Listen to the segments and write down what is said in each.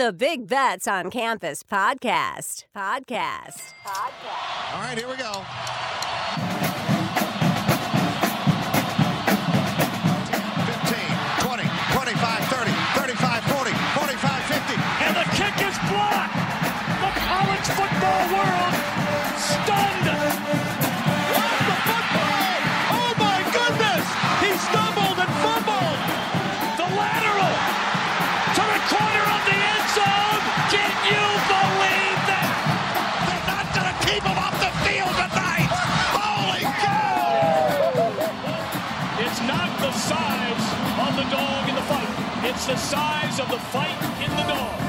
the Big Bets on Campus podcast. Podcast. Podcast. All right, here we go. 15, 20, 25, 30, 35, 40, 45, 50. And the kick is blocked. The college football world the size of the fight in the dog.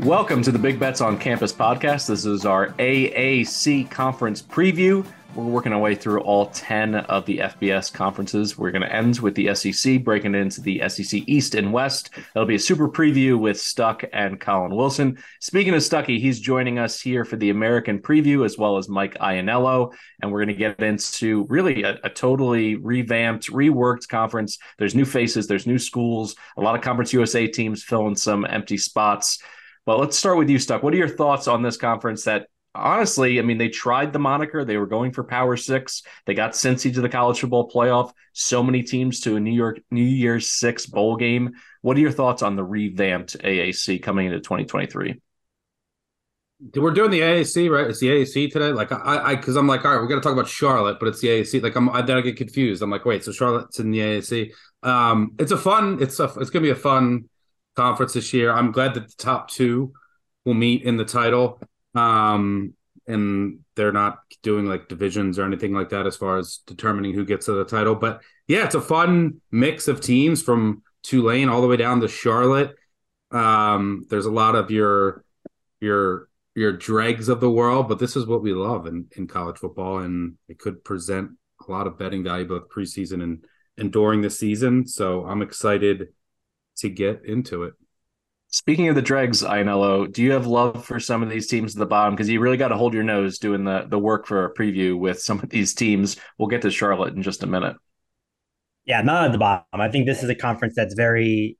Welcome to the Big Bets on Campus podcast. This is our AAC conference preview. We're working our way through all 10 of the FBS conferences. We're going to end with the SEC, breaking it into the SEC East and West. That'll be a super preview with Stuck and Colin Wilson. Speaking of Stuckey, he's joining us here for the American preview, as well as Mike Ianniello. And we're going to get into really a, a totally revamped, reworked conference. There's new faces, there's new schools, a lot of Conference USA teams filling some empty spots. Well, let's start with you, Stuck. What are your thoughts on this conference that honestly, I mean, they tried the moniker. They were going for Power Six. They got Cincy to the college football playoff. So many teams to a New York New Year's Six bowl game. What are your thoughts on the revamped AAC coming into 2023? We're doing the AAC, right? It's the AAC today. Like I, I, because I'm like, all right, we're gonna talk about Charlotte, but it's the AAC. Like I'm, I, then I get confused. I'm like, wait, so Charlotte's in the AAC. Um, it's a fun, it's a, it's gonna be a fun conference this year. I'm glad that the top two will meet in the title. Um, and they're not doing like divisions or anything like that as far as determining who gets to the title. But yeah, it's a fun mix of teams from Tulane all the way down to Charlotte. Um, there's a lot of your your your dregs of the world, but this is what we love in, in college football, and it could present a lot of betting value both preseason and and during the season. So I'm excited to get into it. Speaking of the dregs, Ianniello, do you have love for some of these teams at the bottom? Because you really got to hold your nose doing the the work for a preview with some of these teams. We'll get to Charlotte in just a minute. Yeah, not at the bottom. I think this is a conference that's very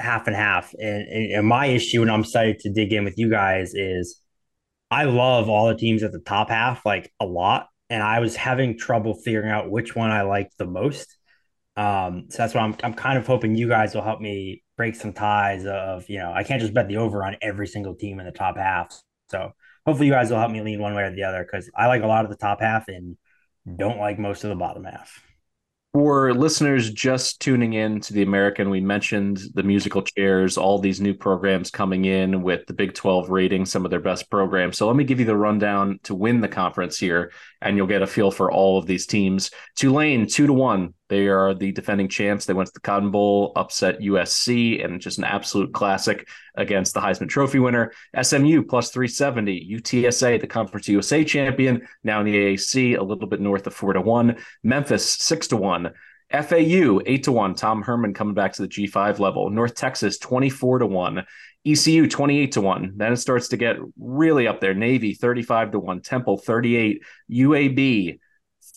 half and half. And, and my issue, and I'm excited to dig in with you guys, is I love all the teams at the top half like a lot, and I was having trouble figuring out which one I liked the most. Um, so that's why I'm I'm kind of hoping you guys will help me break some ties of you know I can't just bet the over on every single team in the top half. So hopefully you guys will help me lean one way or the other because I like a lot of the top half and don't like most of the bottom half. For listeners just tuning in to the American, we mentioned the musical chairs, all these new programs coming in with the Big 12 rating some of their best programs. So let me give you the rundown to win the conference here, and you'll get a feel for all of these teams. Tulane, two to one. They are the defending champs. They went to the Cotton Bowl, upset USC, and just an absolute classic against the Heisman Trophy winner. SMU plus 370. UTSA, the Conference USA champion, now in the AAC, a little bit north of four to one. Memphis, six to one. FAU, eight to one. Tom Herman coming back to the G5 level. North Texas, 24 to one. ECU 28 to 1. Then it starts to get really up there. Navy 35 to 1, Temple 38, UAB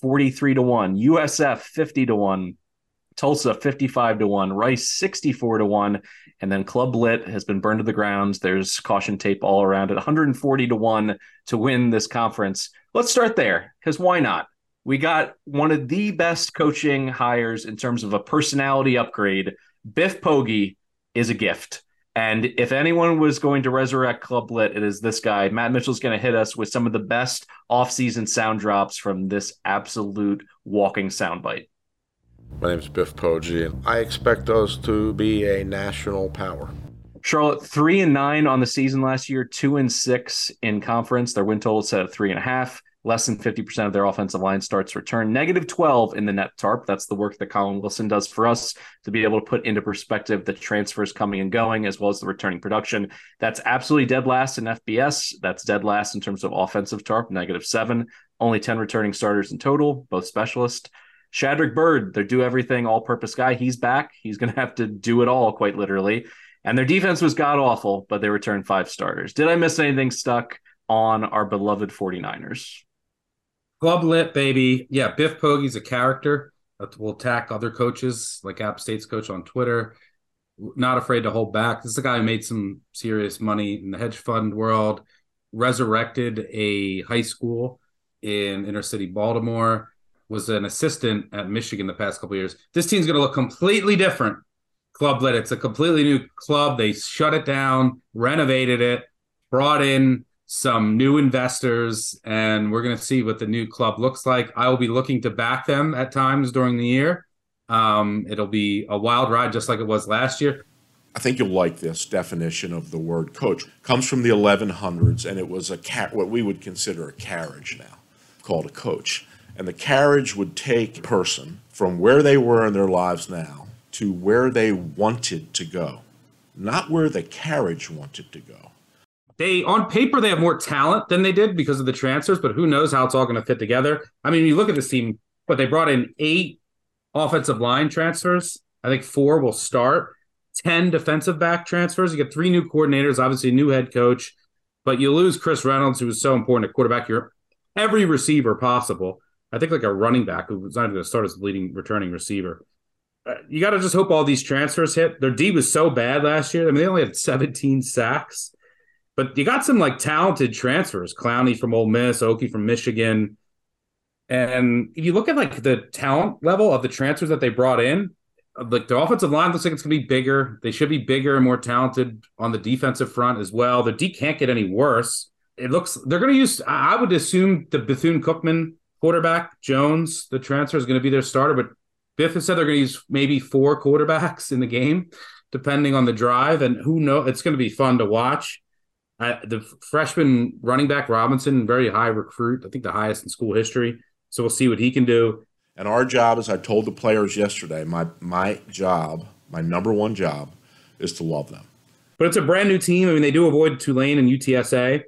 43 to 1, USF 50 to 1, Tulsa 55 to 1, Rice 64 to 1, and then Club Lit has been burned to the ground. There's caution tape all around it. 140 to 1 to win this conference. Let's start there cuz why not? We got one of the best coaching hires in terms of a personality upgrade. Biff Poggi is a gift. And if anyone was going to resurrect Club Lit, it is this guy. Matt Mitchell's going to hit us with some of the best offseason sound drops from this absolute walking soundbite. My name is Biff Poggi, and I expect us to be a national power. Charlotte three and nine on the season last year, two and six in conference. Their win total set at three and a half. Less than 50% of their offensive line starts return. Negative 12 in the net tarp. That's the work that Colin Wilson does for us to be able to put into perspective the transfers coming and going, as well as the returning production. That's absolutely dead last in FBS. That's dead last in terms of offensive tarp, negative seven. Only 10 returning starters in total, both specialists. Shadrick Byrd, their do everything, all purpose guy. He's back. He's going to have to do it all, quite literally. And their defense was god awful, but they returned five starters. Did I miss anything stuck on our beloved 49ers? Club lit, baby. Yeah, Biff Poggi's a character that will attack other coaches, like App State's coach on Twitter. not afraid to hold back. This is a guy who made some serious money in the hedge fund world, resurrected a high school in inner city Baltimore, was an assistant at Michigan the past couple years. This team's going to look completely different. Club lit. It's a completely new club. They shut it down, renovated it, brought in some new investors, and we're going to see what the new club looks like. I will be looking to back them at times during the year. Um, it'll be a wild ride, just like it was last year. I think you'll like this definition of the word coach. comes from the 1100s, and it was a car- what we would consider a carriage now, called a coach. And the carriage would take a person from where they were in their lives now to where they wanted to go, not where the carriage wanted to go. They on paper they have more talent than they did because of the transfers, but who knows how it's all going to fit together. I mean, you look at this team, but they brought in eight offensive line transfers. I think four will start. 10 defensive back transfers. You get three new coordinators, obviously a new head coach, but you lose Chris Reynolds, who was so important at quarterback. You're every receiver possible. I think like a running back who was not even going to start as the leading returning receiver. Uh, you got to just hope all these transfers hit. Their D was so bad last year. I mean, they only had 17 sacks, but you got some like talented transfers. Clowney from Ole Miss, Okie from Michigan. And if you look at like the talent level of the transfers that they brought in, like the offensive line looks like it's going to be bigger. They should be bigger and more talented on the defensive front as well. The D can't get any worse. It looks they're going to use. I would assume the Bethune Cookman quarterback Jones, the transfer is going to be their starter, but Biff has said they're going to use maybe four quarterbacks in the game, depending on the drive. And who knows? It's going to be fun to watch. Uh, the freshman running back Robinson, very high recruit. I think the highest in school history. So we'll see what he can do. And our job, as I told the players yesterday, my my job, my number one job, is to love them. But it's a brand new team. I mean, they do avoid Tulane and UTSA.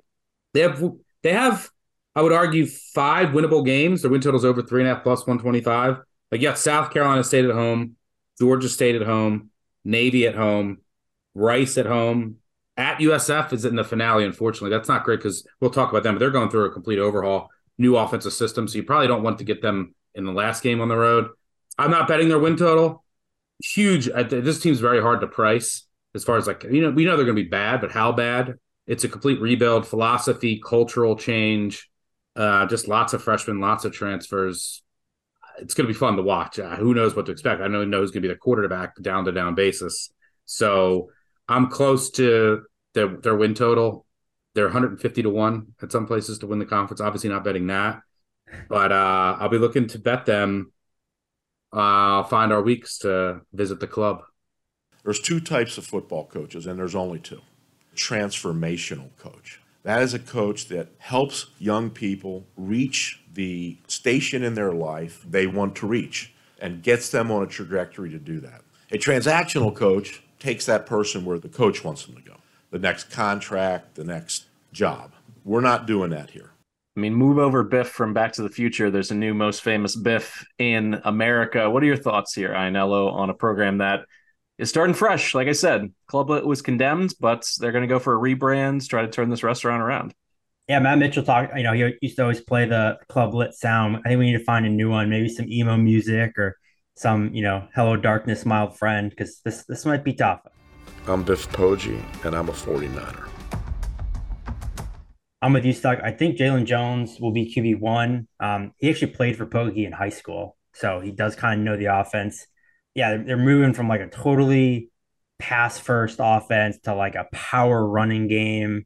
They have they have, I would argue, five winnable games. Their win total is over three and a half plus one twenty five. Like you got South Carolina State at home, Georgia State at home, Navy at home, Rice at home. At USF is in the finale. Unfortunately, that's not great because we'll talk about them. But they're going through a complete overhaul, new offensive system. So you probably don't want to get them in the last game on the road. I'm not betting their win total. Huge. This team's very hard to price as far as like you know we know they're going to be bad, but how bad? It's a complete rebuild, philosophy, cultural change. Uh, just lots of freshmen, lots of transfers. It's going to be fun to watch. Uh, who knows what to expect? I know know who's going to be the quarterback down to down basis. So I'm close to their their win total. They're 150 to one at some places to win the conference. Obviously, not betting that but uh, I'll be looking to bet them. Uh, I'll find our weeks to visit the club. There's two types of football coaches, and there's only two. Transformational coach. That is a coach that helps young people reach the station in their life they want to reach and gets them on a trajectory to do that. A transactional coach takes that person where the coach wants them to go the next contract, the next job. We're not doing that here. I mean, move over Biff from Back to the Future. There's a new most famous Biff in America. What are your thoughts here, Ianniello, on a program that is starting fresh? Like I said, Club Lit was condemned, but they're going to go for a rebrand, try to turn this restaurant around. Yeah, Matt Mitchell talked. You know, he used to always play the Club Lit sound. I think we need to find a new one, maybe some emo music or some, you know, "Hello Darkness, My Old Friend," because this this might be tough. I'm Biff Poggi, and I'm a 49er. I'm with you, Stuck. I think Jalon Jones will be QB one. Um, he actually played for Poggi in high school, so he does kind of know the offense. Yeah, they're, they're moving from like a totally pass first offense to like a power running game.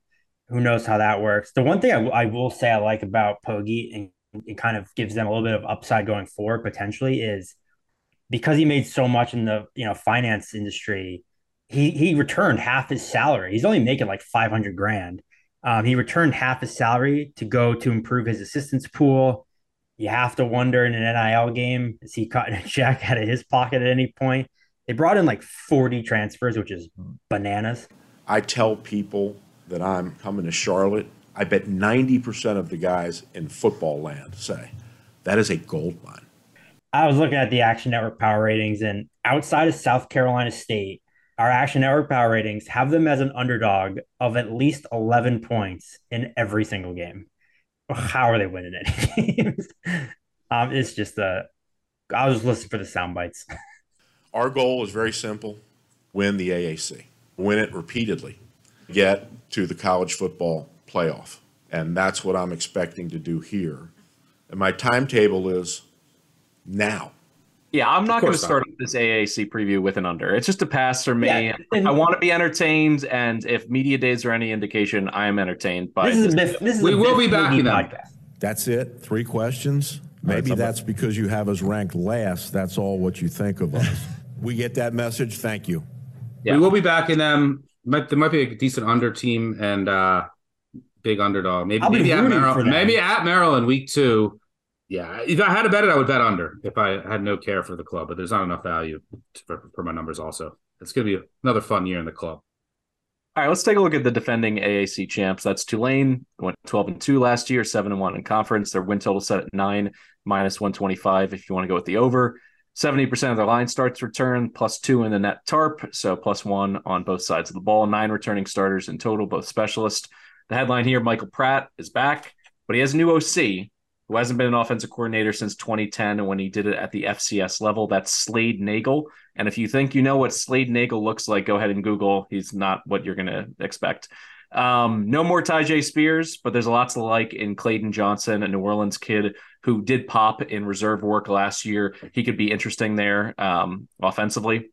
Who knows how that works? The one thing I, I will say I like about Poggi and it kind of gives them a little bit of upside going forward potentially is because he made so much in the you know finance industry. He he returned half his salary. He's only making like five hundred grand um, he returned half his salary to go to improve his assistance pool. You have to wonder in an NIL game, is he cutting a check out of his pocket at any point? They brought in like 40 transfers, which is bananas. I tell people that I'm coming to Charlotte. I bet 90% of the guys in football land say that is a gold mine. I was looking at the Action Network power ratings, and outside of South Carolina State, our Action Network power ratings have them as an underdog of at least 11 points in every single game. How are they winning any games? um, it's just a. I was listening for the sound bites. Our goal is very simple win the AAC, win it repeatedly, get to the college football playoff. And that's what I'm expecting to do here. And my timetable is now. Yeah, I'm not going to course not. start this AAC preview with an under. It's just a pass for me. Yeah, and- I want to be entertained, and if media days are any indication, I am entertained by This is a Biff, this is We will be backing Boogie them. podcast. That's it? Three questions? Maybe that's because you have us ranked last. That's all what you think of us. we get that message. Thank you. Yeah. We will be backing them. Might, there might be a decent under team and uh big underdog. Maybe maybe at Maryland. Maybe at Maryland week two. Yeah, if I had to bet it, I would bet under. If I had no care for the club, but there's not enough value for, for my numbers. Also, it's going to be another fun year in the club. All right, let's take a look at the defending AAC champs. That's Tulane, went 12 and 2 last year, 7 and 1 in conference. Their win total set at 9, minus 125 if you want to go with the over. 70% of their line starts return, plus 2 in the net tarp, so plus 1 on both sides of the ball. Nine returning starters in total, both specialists. The headline here Michael Pratt is back, but he has a new OC who hasn't been an offensive coordinator since 2010 and when he did it at the FCS level. That's Slade Nagle. And if you think you know what Slade Nagle looks like, go ahead and Google. He's not what you're going to expect. Um, no more J. Spears, but there's lots to like in Clayton Johnson, a New Orleans kid who did pop in reserve work last year. He could be interesting there um, offensively.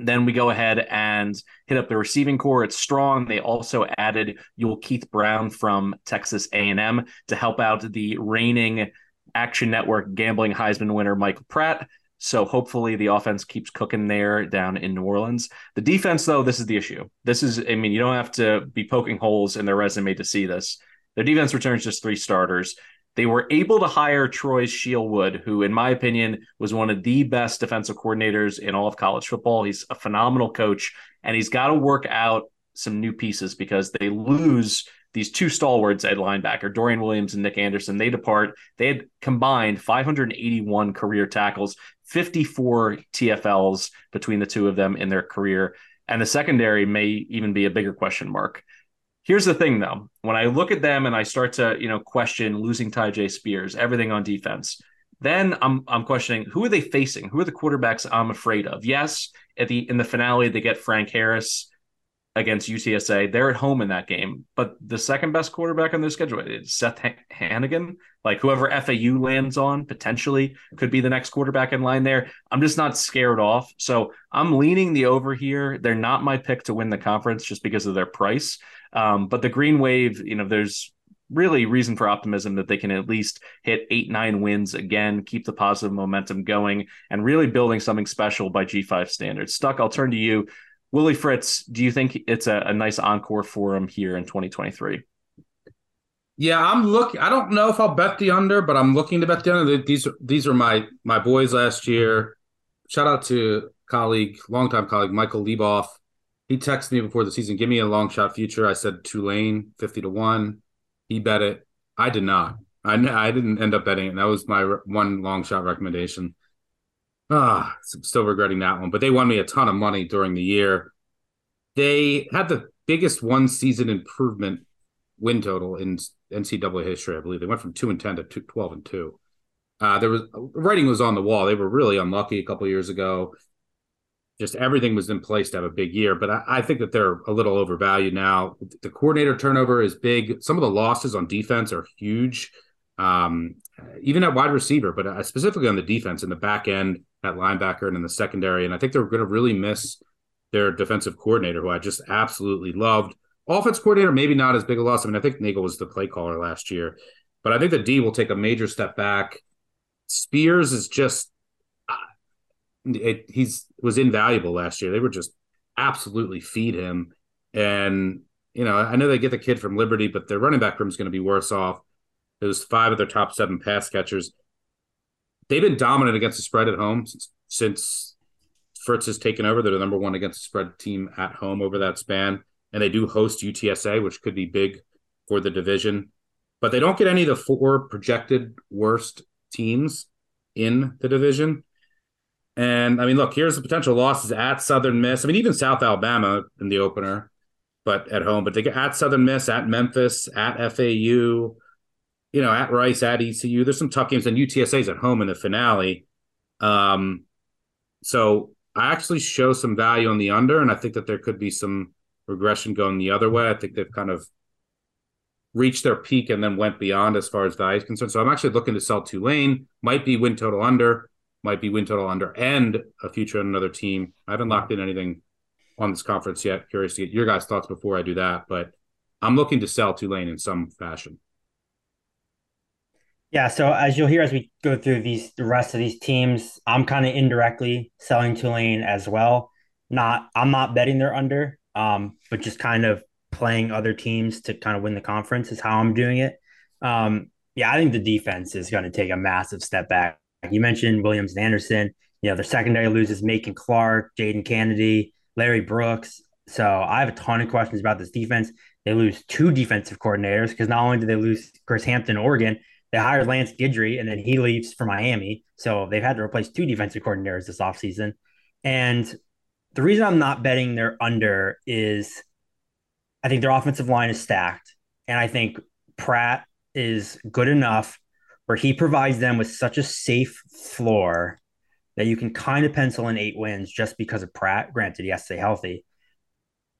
Then we go ahead and hit up the receiving corps. It's strong. They also added Yulkeith Brown from Texas A&M to help out the reigning Action Network gambling Heisman winner Michael Pratt. So hopefully the offense keeps cooking there down in New Orleans. The defense, though, this is the issue. This is, I mean, you don't have to be poking holes in their resume to see this. Their defense returns just three starters. They were able to hire Troy Shiel Wood, who, in my opinion, was one of the best defensive coordinators in all of college football. He's a phenomenal coach, and he's got to work out some new pieces because they lose these two stalwarts at linebacker, Dorian Williams and Nick Anderson. They depart. They had combined 581 career tackles, 54 TFLs between the two of them in their career. And the secondary may even be a bigger question mark. Here's the thing, though. When I look at them and I start to, you know, question losing Tyjae Spears, everything on defense, then I'm I'm questioning who are they facing? Who are the quarterbacks I'm afraid of? Yes, at the in the finale they get Frank Harris against UTSA. They're at home in that game, but the second best quarterback on their schedule is Seth Henigan. Like whoever FAU lands on potentially could be the next quarterback in line there. I'm just not scared off. So I'm leaning the over here. They're not my pick to win the conference just because of their price. Um, but the Green Wave, you know, there's really reason for optimism that they can at least hit eight, nine wins again, keep the positive momentum going, and really building something special by G5 standards. Stuck, I'll turn to you. Willie Fritz, do you think it's a, a nice encore for him here in 2023? Yeah, I'm looking. I don't know if I'll bet the under, but I'm looking to bet the under. These these are my my boys last year. Shout out to colleague, longtime colleague Michael Lieboff. He texted me before the season, "Give me a long shot future." I said Tulane fifty to one. He bet it. I did not. I I didn't end up betting it. That was my re- one long shot recommendation. Ah, still regretting that one. But they won me a ton of money during the year. They had the biggest one season improvement win total in NCAA history. I believe they went from two and ten to two, 12 and two. Uh, there was writing was on the wall. They were really unlucky a couple years ago. Just everything was in place to have a big year, but I, I think that they're a little overvalued now. The coordinator turnover is big. Some of the losses on defense are huge, um, even at wide receiver, but uh, specifically on the defense in the back end, at linebacker, and in the secondary. And I think they're going to really miss their defensive coordinator, who I just absolutely loved. Offense coordinator, maybe not as big a loss. I mean, I think Nagle was the play caller last year, but I think the D will take a major step back. Spears is just it, he's was invaluable last year. They were just absolutely feed him, and you know I know they get the kid from Liberty, but their running back room is going to be worse off. There's five of their top seven pass catchers. They've been dominant against the spread at home since, since Fritz has taken over. They're the number one against the spread team at home over that span, and they do host UTSA, which could be big for the division. But they don't get any of the four projected worst teams in the division. And I mean, look, here's the potential losses at Southern Miss. I mean, even South Alabama in the opener, but at home. But they get at Southern Miss, at Memphis, at FAU, you know, at Rice, at ECU. There's some tough games, and UTSA's at home in the finale. Um, so I actually show some value on the under, and I think that there could be some regression going the other way. I think they've kind of reached their peak and then went beyond as far as value is concerned. So I'm actually looking to sell Tulane. Might be win total under, might be win total under, and a future on another team. I haven't locked in anything on this conference yet. Curious to get your guys' thoughts before I do that, but I'm looking to sell Tulane in some fashion. Yeah, so as you'll hear as we go through these the rest of these teams, I'm kind of indirectly selling Tulane as well. Not I'm not betting they're under, um, but just kind of playing other teams to kind of win the conference is how I'm doing it. Um, yeah, I think the defense is going to take a massive step back. You mentioned Williams and Anderson. You know, their secondary loses Macon Clark, Jadon Canady, Larry Brooks. So I have a ton of questions about this defense. They lose two defensive coordinators because not only did they lose Chris Hampton, Oregon, they hired Lance Guidry and then he leaves for Miami. So they've had to replace two defensive coordinators this offseason. And the reason I'm not betting they're under is I think their offensive line is stacked. And I think Pratt is good enough where he provides them with such a safe floor that you can kind of pencil in eight wins just because of Pratt. Granted, he has to stay healthy.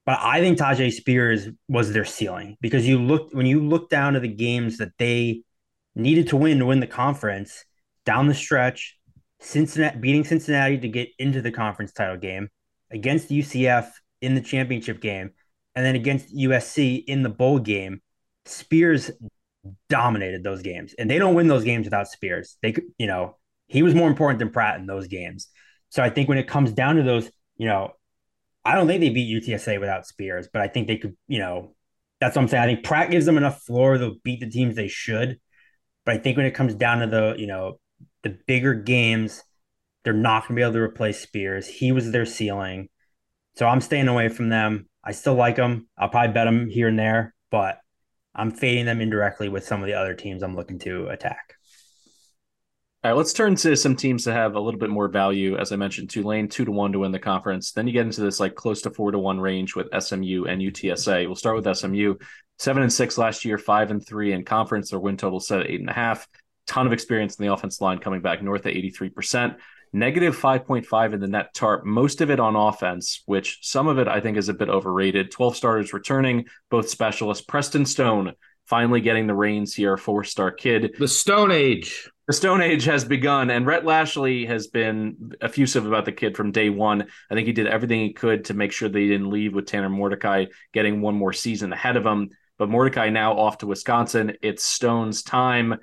But I think Tyjae Spears was their ceiling because you looked when you look down to the games that they needed to win to win the conference down the stretch, Cincinnati beating Cincinnati to get into the conference title game against UCF in the championship game, and then against USC in the bowl game. Spears dominated those games, and they don't win those games without Spears. They could, you know, he was more important than Pratt in those games. So I think when it comes down to those, you know, I don't think they beat UTSA without Spears, but I think they could, you know, that's what I'm saying. I think Pratt gives them enough floor to beat the teams they should. But I think when it comes down to the, you know, the bigger games, they're not going to be able to replace Spears. He was their ceiling. So I'm staying away from them. I still like them. I'll probably bet them here and there, but I'm fading them indirectly with some of the other teams I'm looking to attack. All right, let's turn to some teams that have a little bit more value. As I mentioned, Tulane two to one to win the conference. Then you get into this like close to four to one range with SMU and UTSA. We'll start with SMU, seven and six last year, five and three in conference. Their win total set at eight and a half. Ton of experience in the offense line, coming back north at eighty three percent. Negative 5.5 in the net tarp, most of it on offense, which some of it I think is a bit overrated. 12 starters returning, both specialists. Preston Stone finally getting the reins here, four star kid. The Stone Age the Stone Age has begun, and Rhett Lashlee has been effusive about the kid from day one. I think he did everything he could to make sure they didn't leave with Tanner Mordecai getting one more season ahead of him. But Mordecai now off to Wisconsin. It's Stone's time.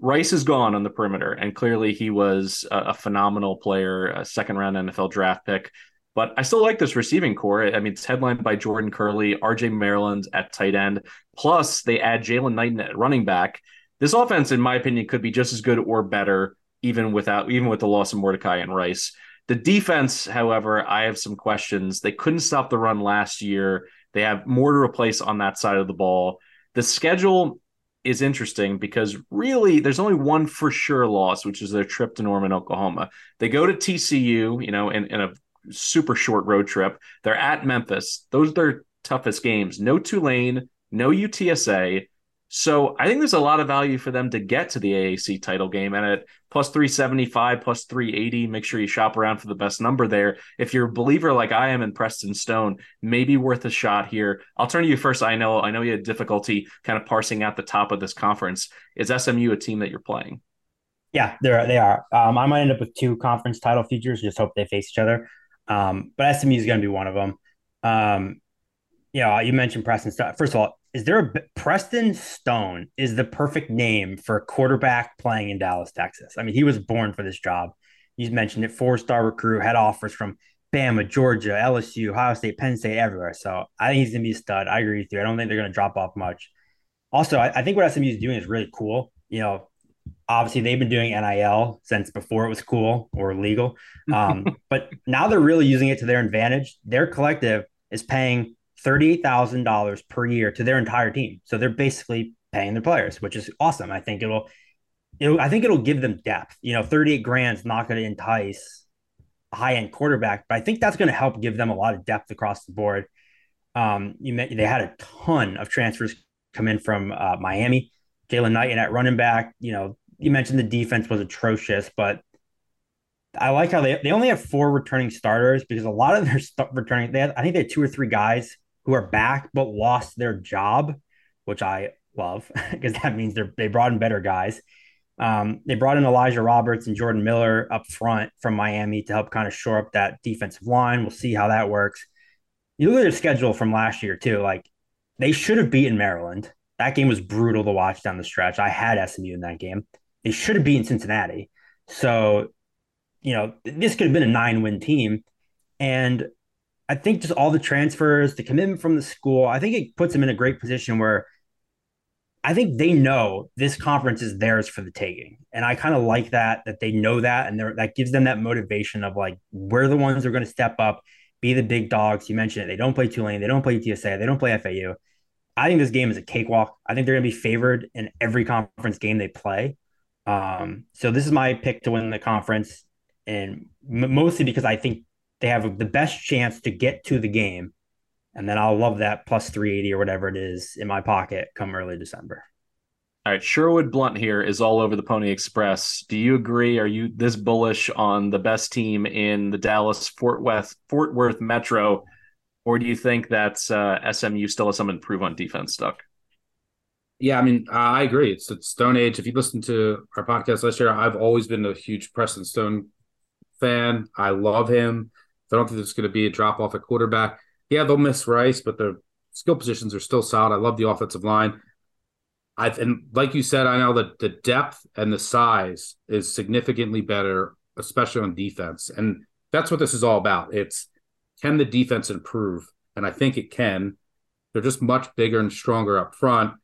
Rice is gone on the perimeter, and clearly he was a, a phenomenal player, a second round NFL draft pick. But I still like this receiving corps. I mean, it's headlined by Jordan Kerley, RJ Maryland at tight end. Plus, they add Jaylan Knighton at running back this offense, in my opinion, could be just as good or better, even without even with the loss of Mordecai and Rice. The defense, however, I have some questions. They couldn't stop the run last year. They have more to replace on that side of the ball. The schedule is interesting because really there's only one for sure loss, which is their trip to Norman, Oklahoma. They go to TCU, you know, in, in a super short road trip. They're at Memphis. Those are their toughest games. No Tulane, no UTSA. So I think there's a lot of value for them to get to the AAC title game. And at plus 375, plus 380, make sure you shop around for the best number there. If you're a believer like I am in Preston Stone, maybe worth a shot here. I'll turn to you first. I know I know you had difficulty kind of parsing out the top of this conference. Is SMU a team that you're playing? Yeah, they're they are. Um, I might end up with two conference title futures. Just hope they face each other. Um, but SMU is going to be one of them. Um, you know, you mentioned Preston Stone. First of all, is there a Preston Stone is the perfect name for a quarterback playing in Dallas, Texas. I mean, he was born for this job. You mentioned it, four star recruit, had offers from Bama, Georgia, LSU, Ohio State, Penn State, everywhere. So I think he's gonna be a stud. I agree with you. I don't think they're gonna drop off much. Also, I, I think what SMU is doing is really cool. You know, obviously they've been doing NIL since before it was cool or legal. Um, but now they're really using it to their advantage. Their collective is paying $38,000 per year to their entire team. So they're basically paying their players, which is awesome. I think it'll, it'll I think it'll give them depth. You know, 38 grand is not going to entice a high end quarterback, but I think that's going to help give them a lot of depth across the board. Um, you met, they had a ton of transfers come in from uh, Miami, Knight, and at running back. You know, you mentioned the defense was atrocious, but I like how they, they only have four returning starters because a lot of their st- returning, they had, I think they had two or three guys who are back but lost their job, which I love because that means they're they brought in better guys. Um, they brought in Elijah Roberts and Jordan Miller up front from Miami to help kind of shore up that defensive line. We'll see how that works. You look at their schedule from last year too. Like they should have beaten Maryland. That game was brutal to watch down the stretch. I had SMU in that game. They should have beaten Cincinnati. So, you know, this could have been a nine-win team. And I think just all the transfers, the commitment from the school, I think it puts them in a great position where I think they know this conference is theirs for the taking. And I kind of like that, that they know that. And that gives them that motivation of like, we're the ones who are going to step up, be the big dogs. You mentioned it. They don't play Tulane. They don't play TSA. They don't play FAU. I think this game is a cakewalk. I think they're going to be favored in every conference game they play. Um, so this is my pick to win the conference. And mostly because I think they have the best chance to get to the game and then I'll love that plus 380 or whatever it is in my pocket come early December. All right, Sherwood Blunt here is all over the Pony Express. Do you agree? Are you this bullish on the best team in the Dallas Fort Worth Fort Worth Metro, or do you think that uh, SMU still has something to prove on defense, Duck? Yeah, I mean, I agree. It's, it's Stone Age. If you listen to our podcast last year, I've always been a huge Preston Stone fan. I love him. I don't think there's going to be a drop off at quarterback yeah, they'll miss Rice, but their skill positions are still solid. I love the offensive line. I and like you said, I know that the depth and the size is significantly better, especially on defense. And that's what this is all about. It's can the defense improve? And I think it can. They're just much bigger and stronger up front.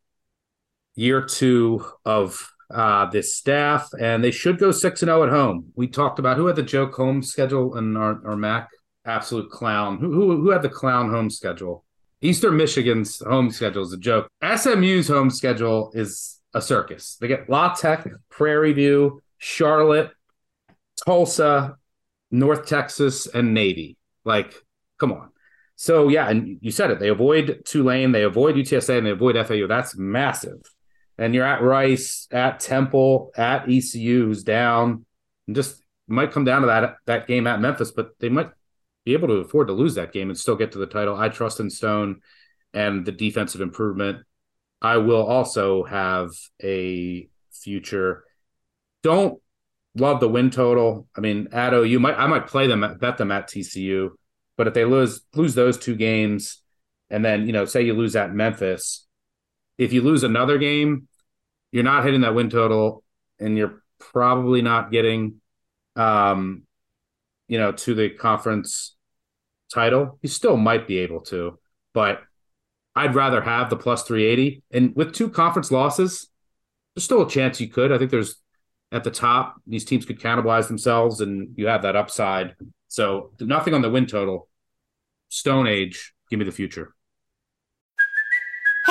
Year two of uh, this staff, and they should go six and zero oh at home. We talked about who had the Joe Combs schedule and our, our Mac absolute clown. Who, who who had the clown home schedule? Eastern Michigan's home schedule is a joke. SMU's home schedule is a circus. They get La Tech, Prairie View, Charlotte, Tulsa, North Texas, and Navy. Like, come on. So yeah, and you said it. They avoid Tulane, they avoid UTSA, and they avoid FAU. That's massive. And you're at Rice, at Temple, at ECU, who's down. And just might come down to that that game at Memphis, but they might be able to afford to lose that game and still get to the title. I trust in Stone and the defensive improvement. I will also have a future. Don't love the win total. I mean, Addo, you might I might play them bet them at TCU, but if they lose lose those two games, and then you know, say you lose at Memphis, if you lose another game, you're not hitting that win total, and you're probably not getting, um, you know, to the conference title, You still might be able to, but I'd rather have the plus 380. And with two conference losses, there's still a chance you could. I think there's at the top, these teams could cannibalize themselves and you have that upside. So nothing on the win total. Stone Age, give me the future.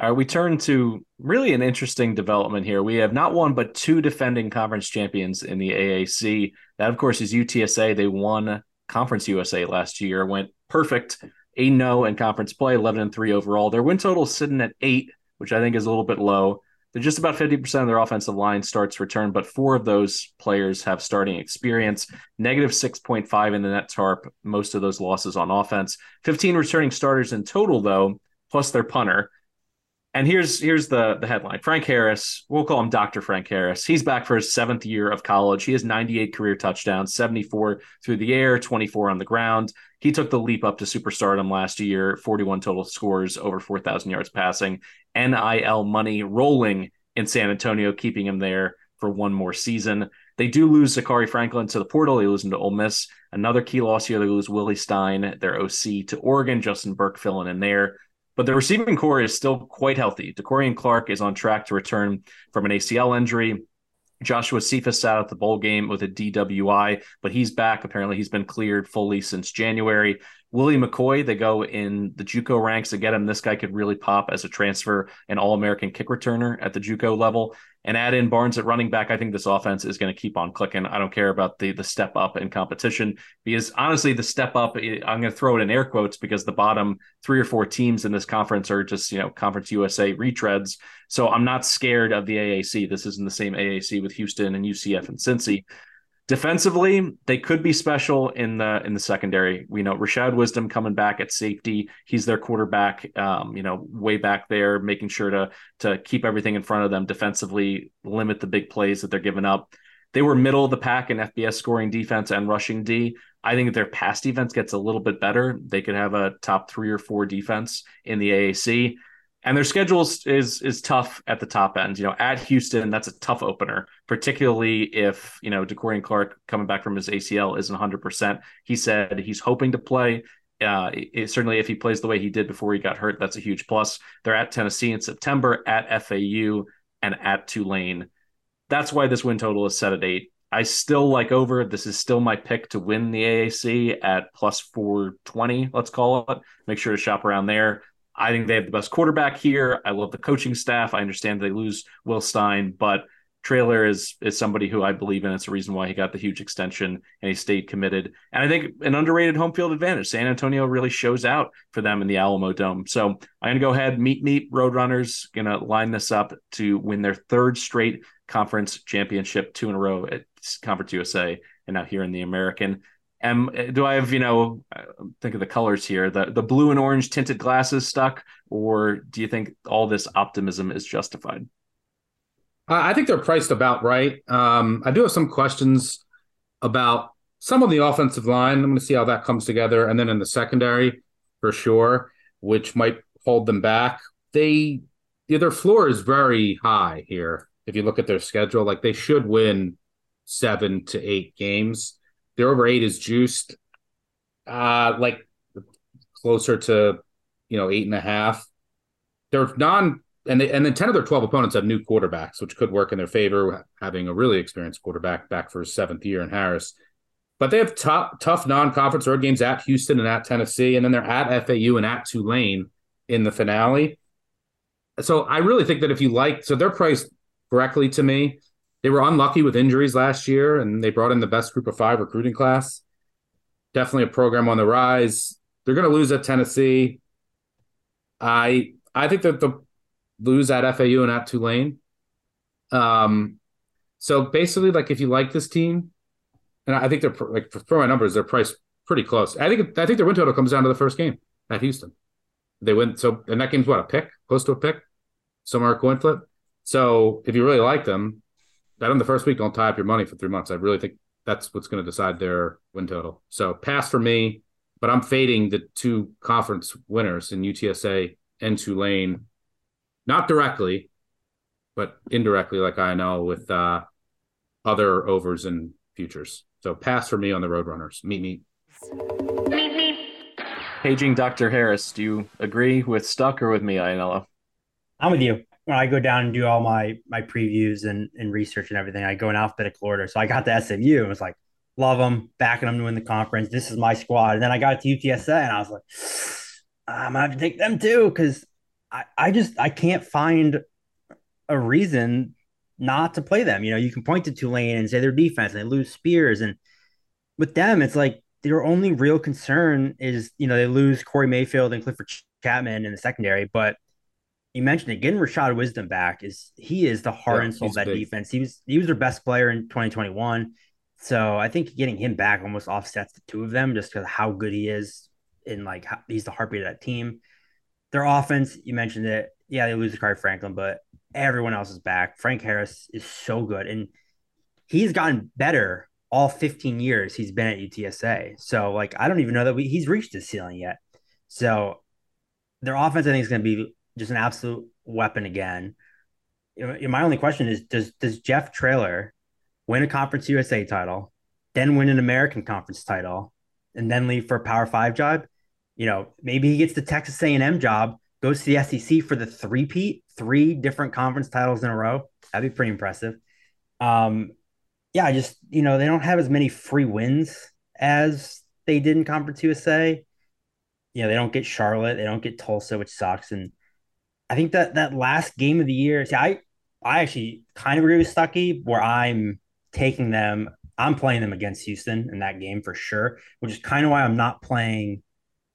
Uh, we turn to really an interesting development here. We have not one but two defending conference champions in the AAC. That, of course, is UTSA. They won Conference USA last year, went perfect, 8 0 in conference play, 11 and 3 overall. Their win total is sitting at eight, which I think is a little bit low. They're just about 50% of their offensive line starts return, but four of those players have starting experience. Negative 6.5 in the net tarp, most of those losses on offense. 15 returning starters in total, though, plus their punter. And here's here's the the headline: Frank Harris. We'll call him Doctor Frank Harris. He's back for his seventh year of college. He has 98 career touchdowns, 74 through the air, 24 on the ground. He took the leap up to superstardom last year. 41 total scores, over 4,000 yards passing. NIL money rolling in San Antonio, keeping him there for one more season. They do lose Zakhari Franklin to the portal. They lose him to Ole Miss. Another key loss here. They lose Willie Stein, their OC, to Oregon. Justin Burke filling in there. But the receiving corps is still quite healthy. DeCorian Clark is on track to return from an ACL injury. Joshua Cephas out at the bowl game with a DWI, but he's back. Apparently, he's been cleared fully since January. Willie McCoy, they go in the JUCO ranks to get him. This guy could really pop as a transfer, an All American kick returner at the JUCO level, and add in Barnes at running back. I think this offense is going to keep on clicking. I don't care about the the step up in competition because honestly, the step up, eh, I'm going to throw it in air quotes because the bottom three or four teams in this conference are just you know Conference USA retreads. So I'm not scared of the AAC. This isn't the same AAC with Houston and UCF and Cincy. Defensively, they could be special in the in the secondary. We know Rashad Wisdom coming back at safety. He's their quarterback, um, you know, way back there, making sure to to keep everything in front of them defensively, limit the big plays that they're giving up. They were middle of the pack in FBS scoring defense and rushing D. I think their pass defense gets a little bit better, they could have a top three or four defense in the AAC and their schedule is is tough at the top end. You know, at Houston, that's a tough opener, particularly if you know DeCorian Clark coming back from his ACL isn't 100. percent He said he's hoping to play. Uh, it, certainly, if he plays the way he did before he got hurt, that's a huge plus. They're at Tennessee in September, at FAU, and at Tulane. That's why this win total is set at eight. I still like over. This is still my pick to win the AAC at plus 420, let's call it. Make sure to shop around there. I think they have the best quarterback here. I love the coaching staff. I understand they lose Will Stein, but Traylor is is somebody who I believe in. It's a reason why he got the huge extension and he stayed committed. And I think an underrated home field advantage. San Antonio really shows out for them in the Alamo Dome. So I'm gonna go ahead, meet meet Roadrunners, gonna line this up to win their third straight conference championship, two in a row at Conference USA, and now here in the American. Am do I have you know think of the colors here the the blue and orange tinted glasses stuck or do you think all this optimism is justified? I think they're priced about right. Um, I do have some questions about some of the offensive line. I'm going to see how that comes together, and then in the secondary for sure, which might hold them back. They yeah, their floor is very high here. If you look at their schedule, like they should win seven to eight games. Their over eight is juiced, uh, like closer to you know eight and a half. They're non and they, and then ten of their twelve opponents have new quarterbacks, which could work in their favor, having a really experienced quarterback back for his seventh year in Harris. But they have tough tough non-conference road games at Houston and at Tennessee, and then they're at FAU and at Tulane in the finale. So I really think that if you like, so they're priced correctly to me they were unlucky with injuries last year, and they brought in the best group of five recruiting class. Definitely a program on the rise. They're going to lose at Tennessee. I I think that the lose at FAU and at Tulane. Um, so basically, like if you like this team, and I think they're like for my numbers, they're priced pretty close. I think I think their win total comes down to the first game at Houston. They win so and that game's what a pick, close to a pick, somewhere a coin flip. So if you really like them, bet on the first week. Don't tie up your money for three months. I really think that's what's going to decide their win total. So pass for me, but I'm fading the two conference winners in UTSA and Tulane, not directly, but indirectly, like I know with uh, other overs and futures. So pass for me on the Roadrunners. Meet me. Meet me. Paging Dr. Harris, do you agree with Stuck or with me, Ianniello? I'm with you when I go down and do all my my previews and, and research and everything, I go in alphabetical order. So I got the SMU and was like, love them, backing them to win the conference. This is my squad. And then I got to UTSA and I was like, ah, I'm gonna have to take them too because I, I just I can't find a reason not to play them. You know, you can point to Tulane and say their defense and they lose Spears, and with them, it's like their only real concern is you know they lose Corey Mayfield and Clifford Chapman in the secondary, but you mentioned it, getting Rashad Wisdom back is he is the heart yeah, and soul of that big. defense. He was he was their best player in 2021. So I think getting him back almost offsets the two of them just because how good he is in like how, he's the heartbeat of that team. Their offense, you mentioned it. Yeah, they lose to Khari Franklin, but everyone else is back. Frank Harris is so good, and he's gotten better all 15 years he's been at UTSA. So like I don't even know that we, he's reached his ceiling yet. So their offense, I think, is going to be just an absolute weapon again. My only question is: Does does Jeff Traylor win a Conference USA title, then win an American Conference title, and then leave for a Power Five job? You know, maybe he gets the Texas A and M job, goes to the SEC for the three-peat, three different conference titles in a row. That'd be pretty impressive. Um, yeah, just you know they don't have as many free wins as they did in Conference USA. You know they don't get Charlotte, they don't get Tulsa, which sucks. And I think that that last game of the year, see, I I actually kind of agree with Stuckey where I'm taking them. I'm playing them against Houston in that game for sure, which is kind of why I'm not playing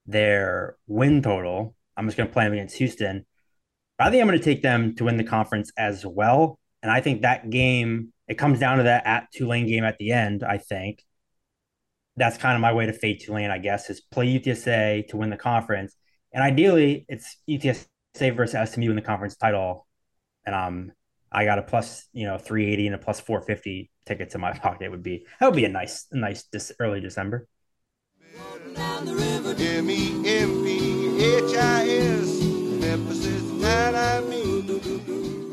their win total. I'm just going to play them against Houston. But I think I'm going to take them to win the conference as well. And I think that game, it comes down to that at Tulane game at the end, I think. That's kind of my way to fade Tulane, I guess, is play UTSA to win the conference. And ideally, it's UTSA versus SMU in the conference title. And um, I got a plus, you know, 380 and a plus 450 ticket to my pocket. Would be that would be a nice, nice this early December.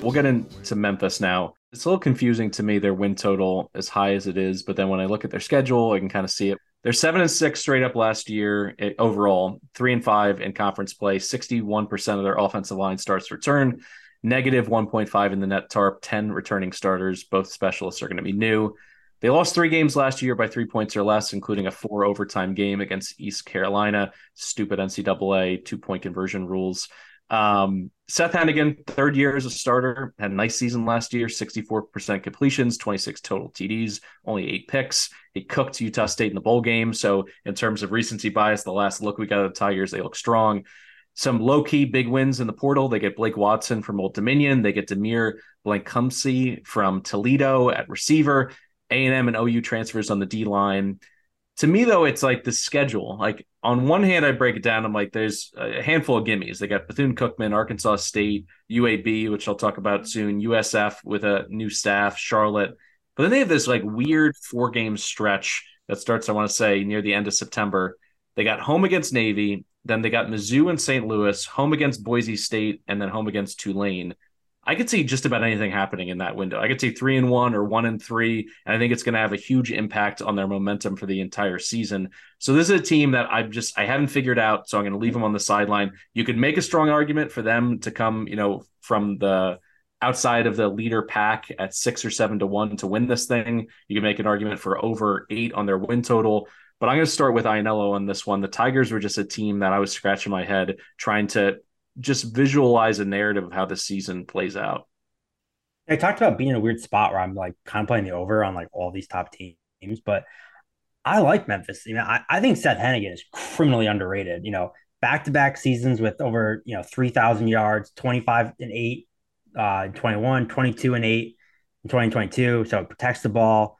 We'll get into Memphis now. It's a little confusing to me their win total as high as it is, but then when I look at their schedule, I can kind of see it. They're seven and six straight up last year overall, three and five in conference play. Sixty-one percent of their offensive line starts return, negative one point five in the net tarp. Ten returning starters. Both specialists are going to be new. They lost three games last year by three points or less, including a four overtime game against East Carolina. Stupid NCAA two point conversion rules. Um, Seth Henigan, third year as a starter, had a nice season last year 64% completions, 26 total TDs, only eight picks. He cooked Utah State in the bowl game. So, in terms of recency bias, the last look we got at the Tigers, they look strong. Some low key big wins in the portal. They get Blake Watson from Old Dominion. They get DeMeer Blankumsee from Toledo at receiver. A&M and OU transfers on the D line. To me, though, it's like the schedule. Like on one hand, I break it down. I'm like, there's a handful of gimmies. They got Bethune Cookman, Arkansas State, UAB, which I'll talk about soon, USF with a new staff, Charlotte. But then they have this like weird four game stretch that starts, I want to say, near the end of September. They got home against Navy, then they got Mizzou and St. Louis, home against Boise State, and then home against Tulane. I could see just about anything happening in that window. I could see three and one or one and three, and I think it's going to have a huge impact on their momentum for the entire season. So this is a team that I've just I haven't figured out, so I'm going to leave them on the sideline. You could make a strong argument for them to come, you know, from the outside of the leader pack at six or seven to one to win this thing. You can make an argument for over eight on their win total. But I'm going to start with Ianniello on this one. The Tigers were just a team that I was scratching my head trying to just visualize a narrative of how the season plays out. I talked about being in a weird spot where I'm like kind of playing the over on like all these top teams, but I like Memphis. You know, I, I think Seth Henigan is criminally underrated. You know, back to back seasons with over, you know, 3,000 yards, 25 and 8, uh, 21, 22 and 8 in 2022. So it protects the ball.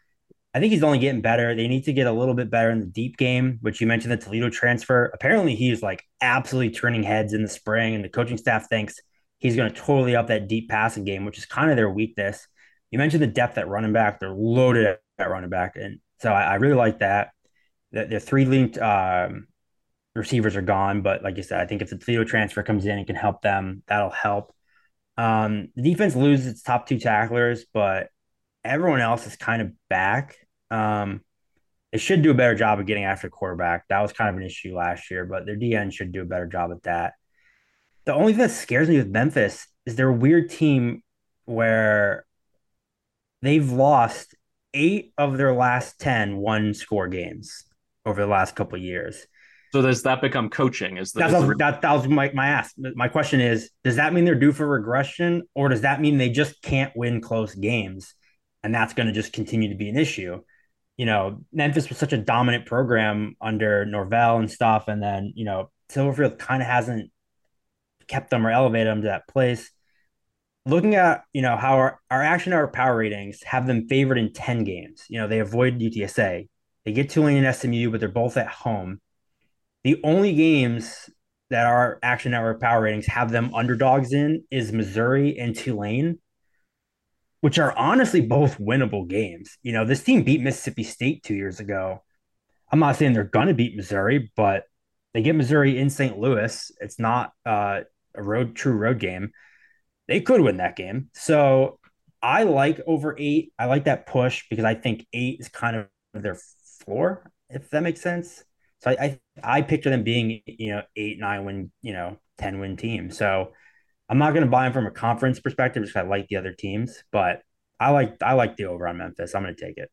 I think he's only getting better. They need to get a little bit better in the deep game, which you mentioned the Toledo transfer. Apparently, he's like absolutely turning heads in the spring, and the coaching staff thinks he's going to totally up that deep passing game, which is kind of their weakness. You mentioned the depth at running back; they're loaded at running back, and so I, I really like that. The, the three linked um, receivers are gone, but like you said, I think if the Toledo transfer comes in and can help them, that'll help. Um, the defense loses its top two tacklers, but everyone else is kind of back. Um, they should do a better job of getting after quarterback. That was kind of an issue last year, but their DN should do a better job at that. The only thing that scares me with Memphis is they're a weird team where they've lost eight of their last 10 one score games over the last couple years. So does that become coaching? Is, the, is the... that, that was my, my ask. My question is, does that mean they're due for regression or does that mean they just can't win close games? And that's going to just continue to be an issue you know, Memphis was such a dominant program under Norvell and stuff. And then, you know, Silverfield kind of hasn't kept them or elevated them to that place. Looking at, you know, how our, our action our power ratings have them favored in 10 games. You know, they avoid UTSA. They get Tulane and SMU, but they're both at home. The only games that our action network power ratings have them underdogs in is Missouri and Tulane which are honestly both winnable games. You know, this team beat Mississippi State two years ago. I'm not saying they're going to beat Missouri, but they get Missouri in St. Louis. It's not uh, a road true road game. They could win that game. So I like over eight. I like that push because I think eight is kind of their floor, if that makes sense. So I I, I picture them being you know eight nine win you know ten win team. So I'm not going to buy them from a conference perspective because I like the other teams, but I like I like the over on Memphis. I'm going to take it.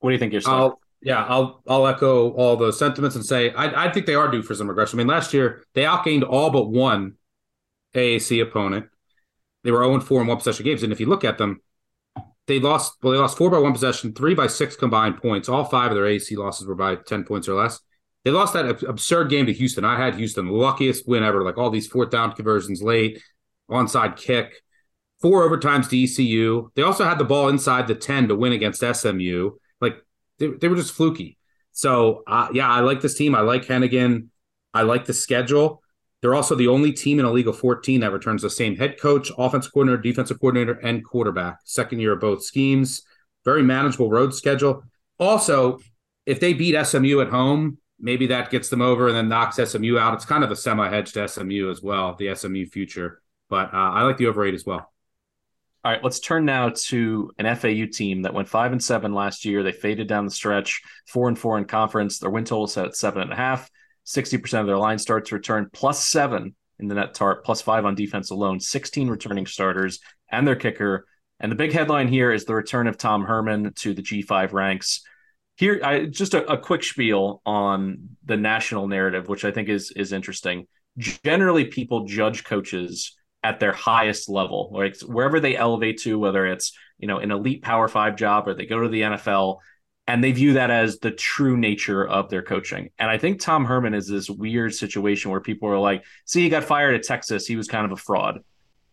What do you think you're I'll, yeah, I'll I'll echo all those sentiments and say I, I think they are due for some regression. I mean, last year they outgained all but one AAC opponent. They were 0 4 in one possession games, and if you look at them, they lost. Well, they lost four by one possession, three by six combined points. All five of their AAC losses were by ten points or less. They lost that absurd game to Houston. I had Houston the luckiest win ever. Like all these fourth down conversions late, onside kick, four overtimes to ECU. They also had the ball inside the ten to win against SMU. Like they, they were just fluky. So uh, yeah, I like this team. I like Henigan. I like the schedule. They're also the only team in a league of 14 that returns the same head coach, offensive coordinator, defensive coordinator, and quarterback. Second year of both schemes. Very manageable road schedule. Also, if they beat SMU at home, maybe that gets them over and then knocks SMU out. It's kind of a semi hedge to SMU as well, the SMU future. But uh, I like the over eight as well. All right, let's turn now to an FAU team that went five and seven last year. They faded down the stretch, four and four in conference. Their win total set at seven and a half. 60% of their line starts return, plus seven in the net tarp, plus five on defense alone, 16 returning starters and their kicker. And the big headline here is the return of Tom Herman to the G5 ranks. Here, I, just a, a quick spiel on the national narrative, which I think is is interesting. Generally, people judge coaches at their highest level, like wherever they elevate to, whether it's you know an elite Power Five job or they go to the NFL, and they view that as the true nature of their coaching. And I think Tom Herman is this weird situation where people are like, see, he got fired at Texas. He was kind of a fraud.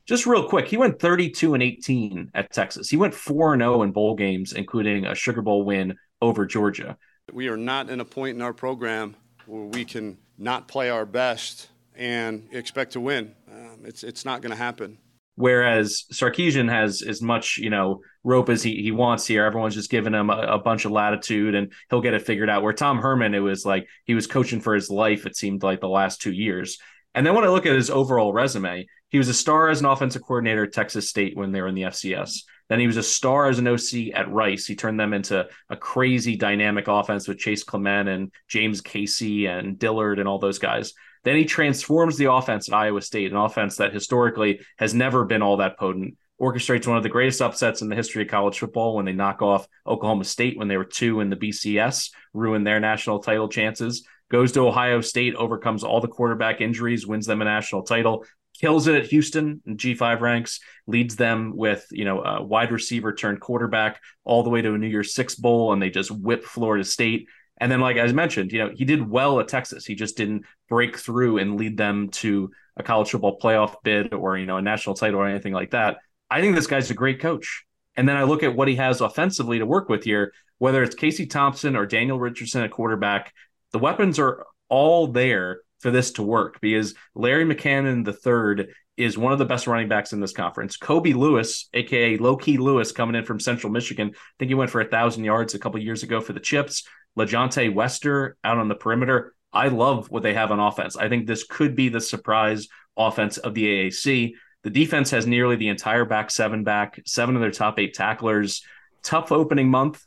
Just real quick, he went 32 and 18 at Texas. He went 4 and 0 in bowl games, including a Sugar Bowl win over Georgia. We are not in a point in our program where we can not play our best and expect to win. Um, it's it's not going to happen. Whereas Sarkisian has as much, you know, rope as he, he wants here. Everyone's just giving him a, a, bunch of latitude and he'll get it figured out. Where Tom Herman, it was like he was coaching for his life, it seemed like the last two years. And then when I look at his overall resume, he was a star as an offensive coordinator at Texas State when they were in the FCS. Then he was a star as an OC at Rice. He turned them into a crazy dynamic offense with Chase Clement and James Casey and Dillard and all those guys. Then he transforms the offense at Iowa State, an offense that historically has never been all that potent. Orchestrates one of the greatest upsets in the history of college football when they knock off Oklahoma State when they were two in the BCS, ruin their national title chances. Goes to Ohio State, overcomes all the quarterback injuries, wins them a national title, kills it at Houston in G5 ranks, leads them with, you know, a wide receiver turned quarterback all the way to a New Year's Six Bowl, and they just whip Florida State. And then, like as mentioned, you know, he did well at Texas. He just didn't break through and lead them to a college football playoff bid or, you know, a national title or anything like that. I think this guy's a great coach. And then I look at what he has offensively to work with here, whether it's Casey Thompson or Daniel Richardson at quarterback, the weapons are all there for this to work because Larry McCammon III is one of the best running backs in this conference. Kobe Lewis, aka Low Key Lewis, coming in from Central Michigan. I think he went for a thousand yards a couple years ago for the Chips. LaJohntay Wester out on the perimeter. I love what they have on offense. I think this could be the surprise offense of the AAC. The defense has nearly the entire back seven back, seven of their top eight tacklers. Tough opening month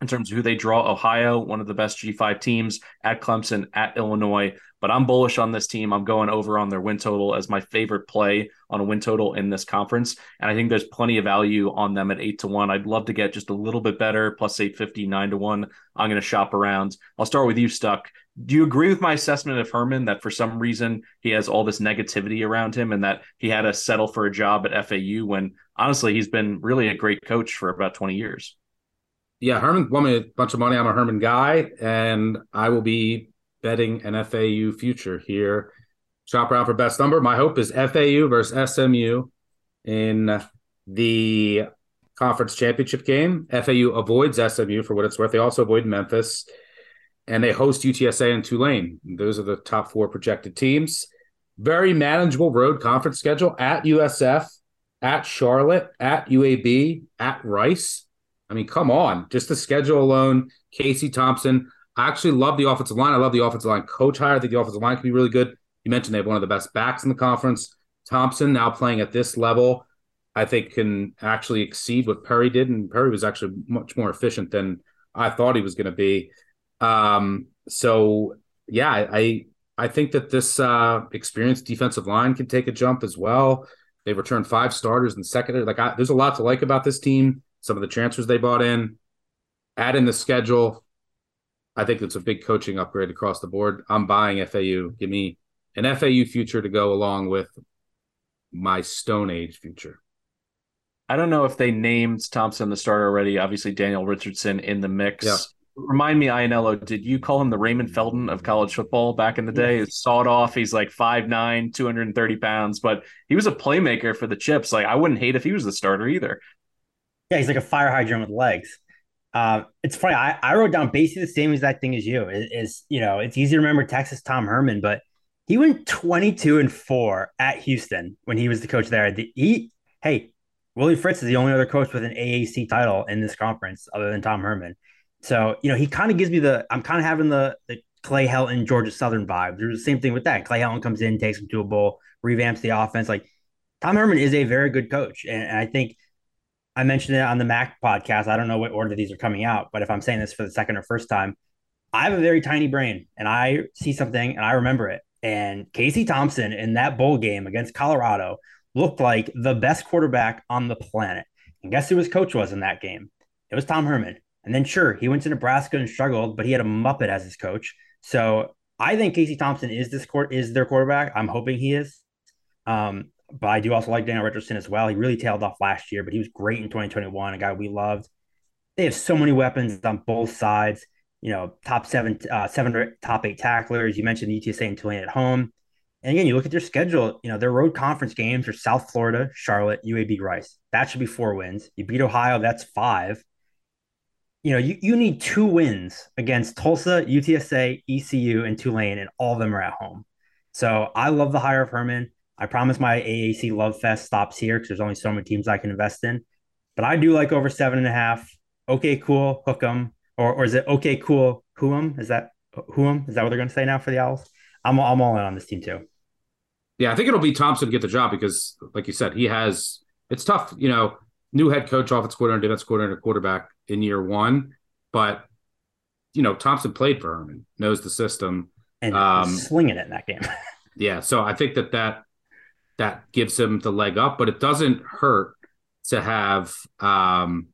in terms of who they draw. Ohio, one of the best G5 teams at Clemson, at Illinois. But I'm bullish on this team. I'm going over on their win total as my favorite play on a win total in this conference. And I think there's plenty of value on them at eight to one. I'd love to get just a little bit better, plus 850, nine to one. I'm going to shop around. I'll start with you, Stuck. Do you agree with my assessment of Herman that for some reason he has all this negativity around him and that he had to settle for a job at FAU when honestly he's been really a great coach for about 20 years? Yeah, Herman won me a bunch of money. I'm a Herman guy, and I will be betting an FAU future here. Shop around for best number. My hope is FAU versus SMU in the conference championship game. FAU avoids SMU for what it's worth. They also avoid Memphis, and they host UTSA and Tulane. Those are the top four projected teams. Very manageable road conference schedule at USF, at Charlotte, at UAB, at Rice. I mean, come on, just the schedule alone. Casey Thompson. I actually love the offensive line. I love the offensive line coach hire. I think the offensive line can be really good. You mentioned they have one of the best backs in the conference. Thompson now playing at this level, I think can actually exceed what Perry did, and Perry was actually much more efficient than I thought he was going to be. Um, so yeah, I I think that this uh, experienced defensive line can take a jump as well. They returned five starters in secondary. Like I, there's a lot to like about this team. Some of the transfers they bought in, add in the schedule. I think it's a big coaching upgrade across the board. I'm buying FAU. Give me an FAU future to go along with my Stone Age future. I don't know if they named Thompson the starter already. Obviously, Daniel Richardson in the mix. Yeah. Remind me, Ianniello, did you call him the Raymond Felton of college football back in the day? Yes. Sawed off. He's like 5'9, 230 pounds, but he was a playmaker for the Chips. Like, I wouldn't hate if he was the starter either. Yeah, he's like a fire hydrant with legs. Uh, it's funny. I, I wrote down basically the same exact thing as you. Is it, you know, it's easy to remember Texas Tom Herman, but he went 22 and four at Houston when he was the coach there. The, he, hey, Willie Fritz is the only other coach with an AAC title in this conference other than Tom Herman. So, you know, he kind of gives me the, I'm kind of having the, the Clay Helton, Georgia Southern vibe. There's the same thing with that. Clay Helton comes in, takes him to a bowl, revamps the offense. Like Tom Herman is a very good coach. And, and I think I mentioned it on the MAC podcast. I don't know what order these are coming out, but if I'm saying this for the second or first time, I have a very tiny brain and I see something and I remember it. And Casey Thompson in that bowl game against Colorado looked like the best quarterback on the planet. And guess who his coach was in that game? It was Tom Herman. And then, sure, he went to Nebraska and struggled, but he had a Muppet as his coach. So I think Casey Thompson is this court is their quarterback. I'm hoping he is. Um, but I do also like Daniel Richardson as well. He really tailed off last year, but he was great in 2021, a guy we loved. They have so many weapons on both sides. You know, top seven, uh, seven top eight tacklers. You mentioned UTSA and Tulane at home. And again, you look at their schedule, you know, their road conference games are South Florida, Charlotte, UAB Rice. That should be four wins. You beat Ohio, that's five you know, you, you need two wins against Tulsa, UTSA, ECU, and Tulane, and all of them are at home. So I love the hire of Herman. I promise my AAC love fest stops here because there's only so many teams I can invest in. But I do like over seven and a half. Okay, cool, hook 'em. Or, or is it okay, cool, who'em? Is that who'em? Is that what they're going to say now for the Owls? I'm, I'm all in on this team too. Yeah, I think it'll be Thompson to get the job because, like you said, he has. It's tough, you know new head coach, offense coordinator, defense coordinator, quarterback in year one. But you know, Thompson played for Herman, knows the system, and um, slinging it in that game. yeah, so I think that that that gives him the leg up, but it doesn't hurt to have um,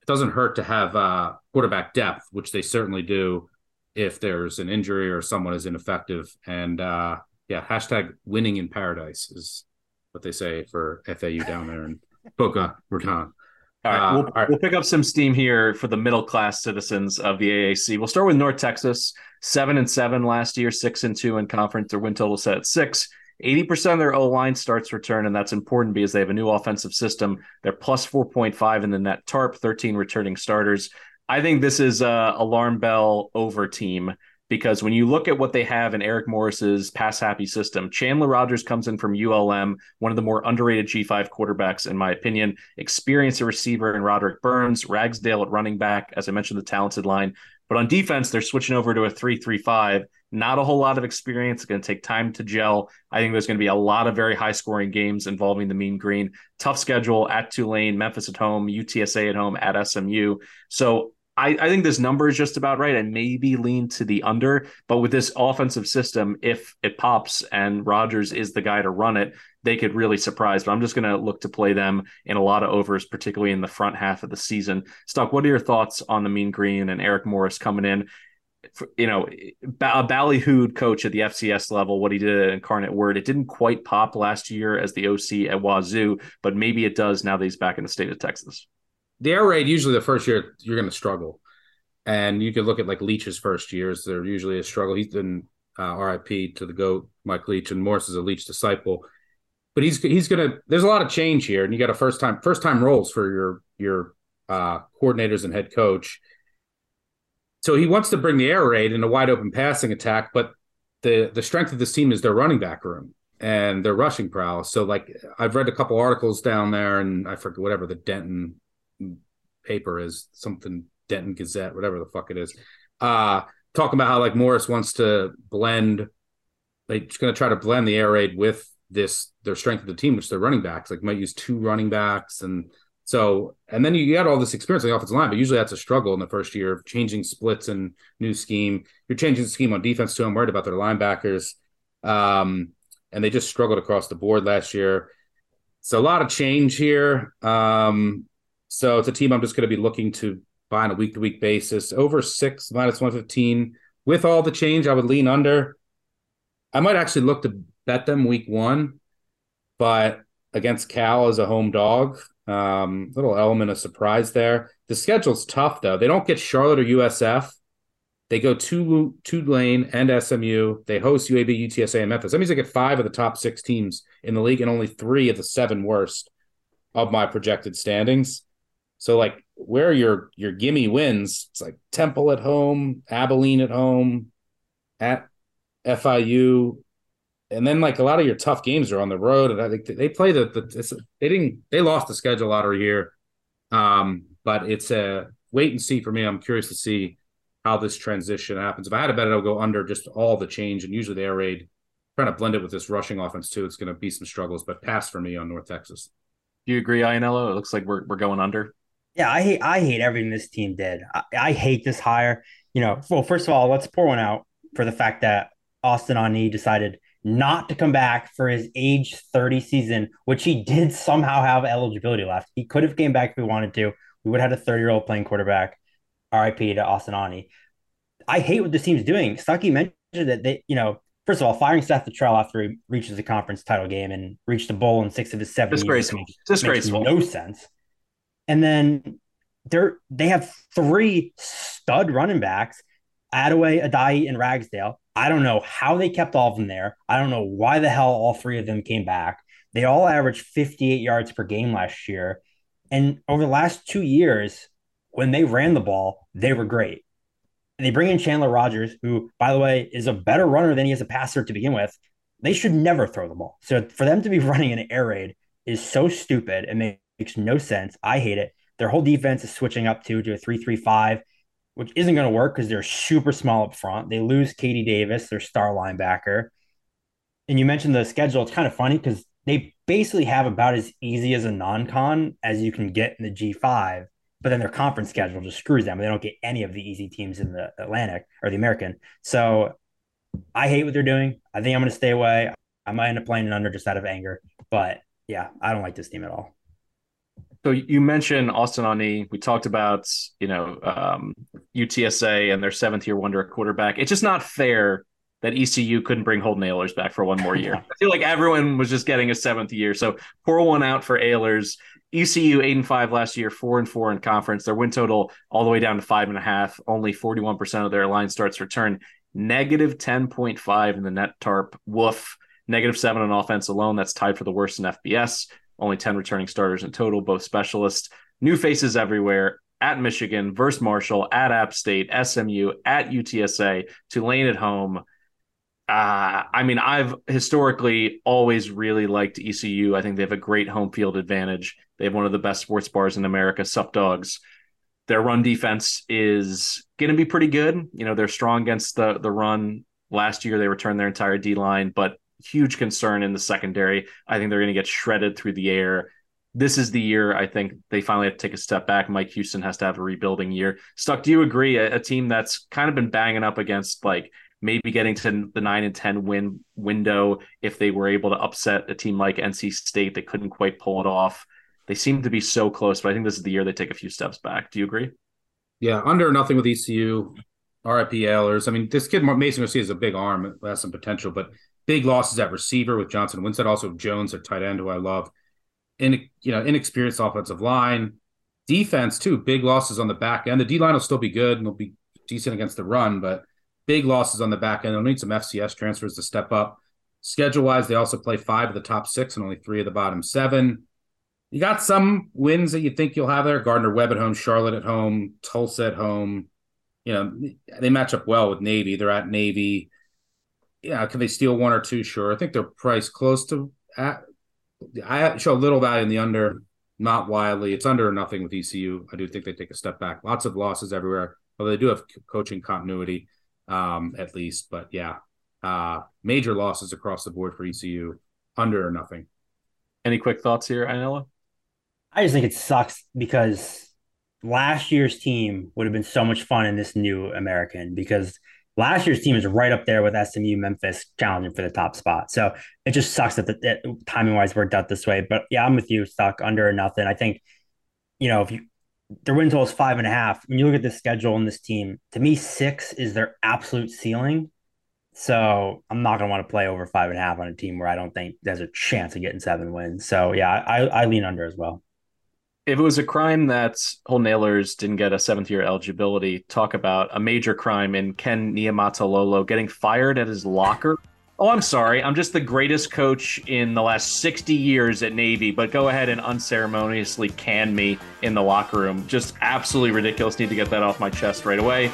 it doesn't hurt to have uh, quarterback depth, which they certainly do if there's an injury or someone is ineffective. And uh, yeah, hashtag winning in paradise is what they say for FAU down there in Boca Raton. All right, uh, we'll, all right, we'll pick up some steam here for the middle class citizens of the AAC. We'll start with North Texas, seven and seven last year, six and two in conference. Their win total set at six. 80% of their O line starts return, and that's important because they have a new offensive system. They're plus 4.5 in the net tarp, 13 returning starters. I think this is a alarm bell over team because when you look at what they have in Eric Morris's pass happy system, Chandler Rogers comes in from ULM, one of the more underrated G5 quarterbacks, in my opinion. Experienced receiver in Roderic Burns, Ragsdale at running back, as I mentioned, the talented line. But on defense, they're switching over to a 3 3 5. Not a whole lot of experience. It's going to take time to gel. I think there's going to be a lot of very high scoring games involving the Mean Green. Tough schedule at Tulane, Memphis at home, UTSA at home, at SMU. So I, I think this number is just about right and maybe lean to the under. But with this offensive system, if it pops and Rogers is the guy to run it, they could really surprise. But I'm just going to look to play them in a lot of overs, particularly in the front half of the season. Stock, what are your thoughts on the Mean Green and Eric Morris coming in? You know, a ballyhooed coach at the FCS level, what he did at Incarnate Word, it didn't quite pop last year as the OC at Wazoo, but maybe it does now that he's back in the state of Texas the air raid usually the first year you're going to struggle, and you could look at like Leach's first years; they're usually a struggle. He's been uh, RIP to the goat Mike Leach, and Morris is a Leach disciple. But he's he's gonna. There's a lot of change here, and you got a first time first time roles for your your uh, coordinators and head coach. So he wants to bring the air raid in a wide open passing attack, but the the strength of this team is their running back room and their rushing prowess. So like I've read a couple articles down there, and I forget whatever the Denton paper is something Denton Gazette, whatever the fuck it is. Uh, talking about how like Morris wants to blend, like he's going to try to blend the air raid with this their strength of the team, which they're running backs. Like might use two running backs, and so and then you, got all this experience on the offensive line, but usually that's a struggle in the first year of changing splits and new scheme. You're changing the scheme on defense too. I'm worried about their linebackers, um, and they just struggled across the board last year. So a lot of change here. Um, so it's a team I'm just going to be looking to buy on a week to week basis. Over six minus 115. With all the change, I would lean under. I might actually look to bet them week one, but against Cal as a home dog, um, little element of surprise there. The schedule's tough though. They don't get Charlotte or USF. They go to Tulane and SMU. They host UAB, UTSA, and Memphis. That means they get five of the top six teams in the league and only three of the seven worst of my projected standings. So, like, where your your gimme wins, it's like Temple at home, Abilene at home, at FIU, and then like a lot of your tough games are on the road. And I think they play the, the they didn't they lost the schedule lottery here, um, but it's a wait and see for me. I'm curious to see how this transition happens. If I had a bet, it'll go under just all the change. And usually the air raid, trying to blend it with this rushing offense too. It's going to be some struggles, but pass for me on North Texas. Do you agree, Ianniello? It looks like we're we're going under. Yeah, I hate I hate everything this team did. I, I hate this hire. You know, well, first of all, let's pour one out for the fact that Austin Aune decided not to come back for his age 30 season, which he did somehow have eligibility left. He could have came back if he wanted to. We would have had a 30 year old playing quarterback. RIP to Austin Aune. I hate what this team's doing. Stuckey mentioned that they, you know, first of all, firing Seth Littrell after he reaches the conference title game and reached a bowl in six of his seven Disgraceful. years. Disgraceful. no sense. And then they're they have three stud running backs, Adaway, Adeyi, and Ragsdale. I don't know how they kept all of them there. I don't know why the hell all three of them came back. They all averaged 58 yards per game last year. And over the last two years, when they ran the ball, they were great. And they bring in Chandler Rogers, who, by the way, is a better runner than he is a passer to begin with. They should never throw the ball. So for them to be running an air raid is so stupid. It makes no sense. I hate it. Their whole defense is switching up to to a three-three-five, which isn't going to work because they're super small up front. They lose KD Davis, their star linebacker. And you mentioned the schedule. It's kind of funny because they basically have about as easy as a non-con as you can get in the G5 but then their conference schedule just screws them. They don't get any of the easy teams in the Atlantic or the American. So I hate what they're doing. I think I'm going to stay away. I might end up playing it under just out of anger, but yeah, I don't like this team at all. So you mentioned Austin Aune. We talked about you know um, UTSA and their seventh year wonder quarterback. It's just not fair that ECU couldn't bring Holton Ahlers back for one more year. I feel like everyone was just getting a seventh year. So pour one out for Ahlers. ECU eight and five last year, four and four in conference. Their win total all the way down to five and a half. Only 41% of their line starts return. Negative 10.5 in the net tarp. Woof. Negative seven on offense alone. That's tied for the worst in FBS. Only 10 returning starters in total, both specialists. New faces everywhere at Michigan versus Marshall, at App State, SMU, at UTSA, Tulane at home. Uh, I mean, I've historically always really liked ECU. I think they have a great home field advantage. They have one of the best sports bars in America, Sup Dogs. Their run defense is going to be pretty good. You know, they're strong against the the run. Last year, they returned their entire D line, but huge concern in the secondary. I think they're going to get shredded through the air. This is the year I think they finally have to take a step back. Mike Houston has to have a rebuilding year. Stuck, do you agree? A, a team that's kind of been banging up against like maybe getting to the nine and 10 win window if they were able to upset a team like NC State. They couldn't quite pull it off. They seem to be so close, but I think this is the year they take a few steps back. Do you agree? Yeah, under nothing with ECU, RIP Ahlers. I mean, this kid Mason Garcia is a big arm, has some potential, but big losses at receiver with Johnson Winstead, also Jones, their tight end, who I love. In you know, inexperienced offensive line, defense too. Big losses on the back end. The D line will still be good and they'll be decent against the run, but big losses on the back end. They'll need some FCS transfers to step up. Schedule wise, they also play five of the top six and only three of the bottom seven. You got some wins that you think you'll have there. Gardner Webb at home, Charlotte at home, Tulsa at home. You know, they match up well with Navy. They're at Navy. Yeah, can they steal one or two? Sure. I think they're priced close to at I show a little value in the under, not wildly. It's under or nothing with ECU. I do think they take a step back. Lots of losses everywhere, although they do have coaching continuity um, at least. But yeah, uh, major losses across the board for ECU, under or nothing. Any quick thoughts here, Ianniello? I just think it sucks because last year's team would have been so much fun in this new American because Last year's team is right up there with SMU, Memphis, challenging for the top spot. So it just sucks that the that timing wise worked out this way. But yeah, I'm with you, stuck under nothing. I think, you know, if you their win total is five and a half. When you look at the schedule in this team, to me, six is their absolute ceiling. So I'm not going to want to play over five and a half on a team where I don't think there's a chance of getting seven wins. So yeah, I, I lean under as well. If it was a crime that Holton Ahlers didn't get a seventh year eligibility, talk about a major crime in Ken Niumatalolo getting fired at his locker. Oh, I'm sorry. I'm just the greatest coach in the last 60 years at Navy, but go ahead and unceremoniously can me in the locker room. Just absolutely ridiculous. Need to get that off my chest right away.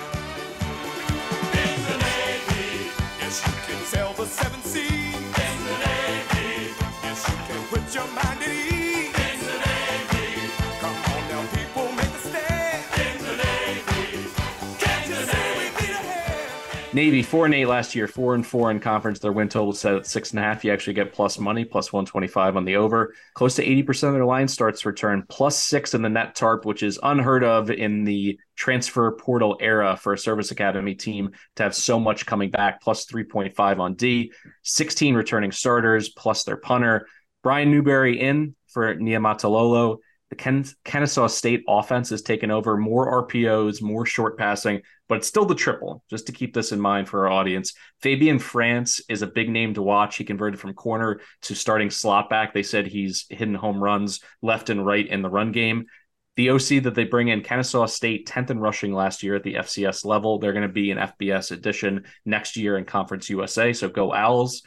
Navy four and eight last year, four and four in conference. Their win total set at six and a half. You actually get plus money, plus one twenty five on the over. Close to eighty percent of their line starts return, plus six in the net tarp, which is unheard of in the transfer portal era for a service academy team to have so much coming back. Plus three point five on D, sixteen returning starters, plus their punter. Brian Newberry in for Niumatalolo the Ken- Kennesaw State offense has taken over more RPOs, more short passing, but it's still the triple, just to keep this in mind for our audience. Fabian France is a big name to watch. He converted from corner to starting slot back. They said he's hitting home runs left and right in the run game. The OC that they bring in, Kennesaw State, 10th in rushing last year at the FCS level. They're going to be an FBS addition next year in Conference USA. So go Owls.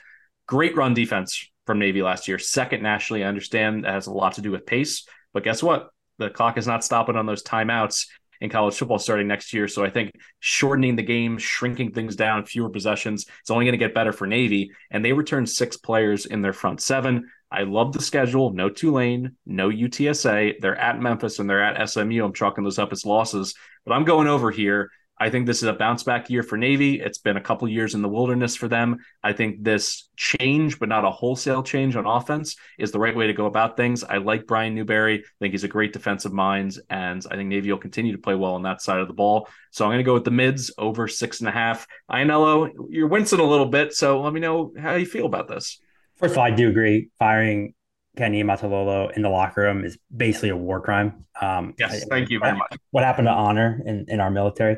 Great run defense from Navy last year. Second nationally, I understand that has a lot to do with pace. But guess what? The clock is not stopping on those timeouts in college football starting next year. So I think shortening the game, shrinking things down, fewer possessions, it's only going to get better for Navy. And they return six players in their front seven. I love the schedule. No Tulane, no UTSA. They're at Memphis and they're at SMU. I'm chalking those up as losses, but I'm going over here. I think this is a bounce back year for Navy. It's been a couple years in the wilderness for them. I think this change, but not a wholesale change on offense, is the right way to go about things. I like Brian Newberry. I think he's a great defensive mind, and I think Navy will continue to play well on that side of the ball. So I'm going to go with the mids over six and a half. Ianniello, you're wincing a little bit, so let me know how you feel about this. First of all, I do agree. Firing Kenny Niumatalolo in the locker room is basically a war crime. Um, yes, thank you very much. What happened to honor in, in our military?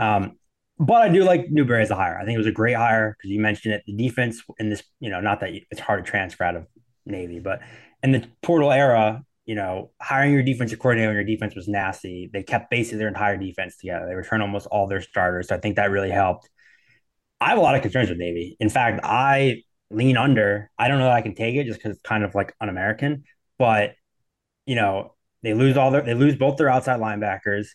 Um, but I do like Newberry as a hire. I think it was a great hire because you mentioned it. The defense in this, you know, not that it's hard to transfer out of Navy, but in the portal era, you know, hiring your defensive coordinator when your defense was nasty, they kept basically their entire defense together. They returned almost all their starters. So I think that really helped. I have a lot of concerns with Navy. In fact, I lean under. I don't know that I can take it just because it's kind of like un-American, but you know, they lose all their they lose both their outside linebackers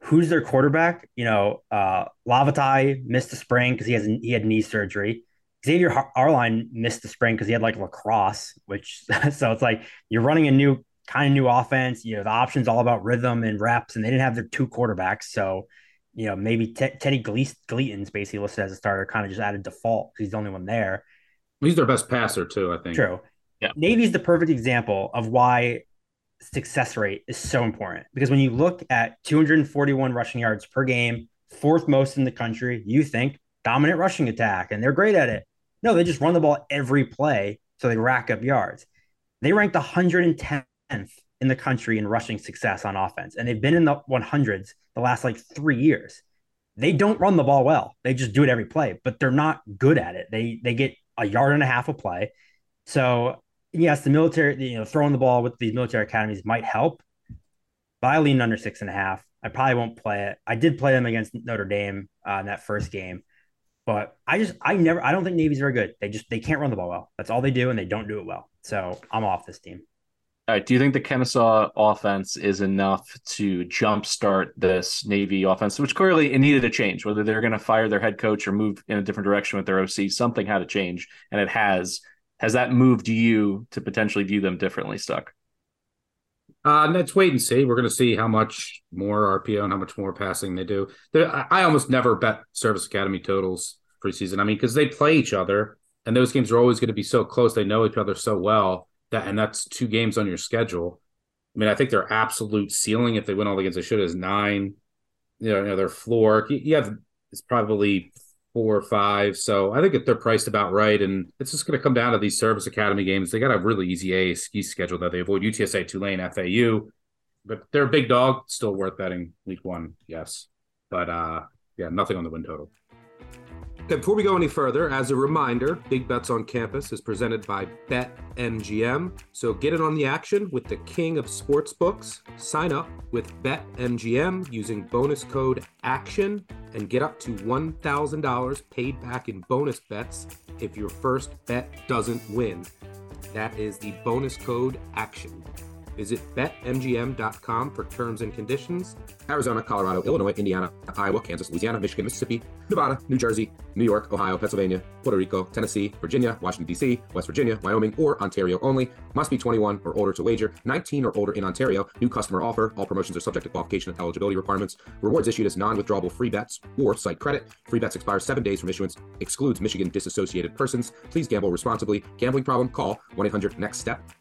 who's their quarterback? You know, uh, Lavatai missed the spring because he has he had knee surgery. Xavier Arline missed the spring because he had like lacrosse, which so it's like you're running a new kind of new offense. You know, the options all about rhythm and reps, and they didn't have their two quarterbacks. So, you know, maybe T- Teddy Gleaton's basically listed as a starter, kind of just added default because he's the only one there. He's their best passer too, I think. True. Yeah. Navy's the perfect example of why success rate is so important because when you look at 241 rushing yards per game, fourth most in the country, you think dominant rushing attack and they're great at it. No, they just run the ball every play so they rack up yards. They ranked 110th in the country in rushing success on offense and they've been in the 100s the last like 3 years. They don't run the ball well. They just do it every play, but they're not good at it. They they get a yard and a half a play. So yes, the military, you know, throwing the ball with these military academies might help, but I lean under six and a half. I probably won't play it. I did play them against Notre Dame uh, in that first game, but I just, I never, I don't think Navy's very good. They just, they can't run the ball well. That's all they do, and they don't do it well. So I'm off this team. All right. Do you think the Kennesaw offense is enough to jumpstart this Navy offense, which clearly it needed a change, whether they're going to fire their head coach or move in a different direction with their OC? Something had to change, and it has has that moved you to potentially view them differently, Stuck? Uh, let's wait and see. We're going to see how much more RPO and how much more passing they do. I, I almost never bet Service Academy totals preseason. I mean, because they play each other, and those games are always going to be so close. They know each other so well that, and that's two games on your schedule. I mean, I think their absolute ceiling, if they win all the games they should, is nine. You know, you know their floor. You have it's probably four or five. So I think if they're priced about right, and it's just going to come down to these service academy games. They got a really easy AAC schedule that they avoid UTSA, Tulane, FAU, but they're a big dog. Still worth betting week one, yes. But uh, yeah, nothing on the win total. Okay, before we go any further, as a reminder, Big Bets on Campus is presented by BetMGM. So get in on the action with the king of sportsbooks. Sign up with BetMGM using bonus code ACTION and get up to $1,000 paid back in bonus bets if your first bet doesn't win. That is the bonus code ACTION. Visit betmgm.com for terms and conditions. Arizona, Colorado, Illinois, Indiana, Iowa, Kansas, Louisiana, Michigan, Mississippi, Nevada, New Jersey, New York, Ohio, Pennsylvania, Puerto Rico, Tennessee, Virginia, Washington, D.C., West Virginia, Wyoming, or Ontario only. Must be 21 or older to wager. 19 or older in Ontario. New customer offer. All promotions are subject to qualification and eligibility requirements. Rewards issued as non withdrawable free bets or site credit. Free bets expire seven days from issuance. Excludes Michigan disassociated persons. Please gamble responsibly. Gambling problem? Call 1 800 NEXT STEP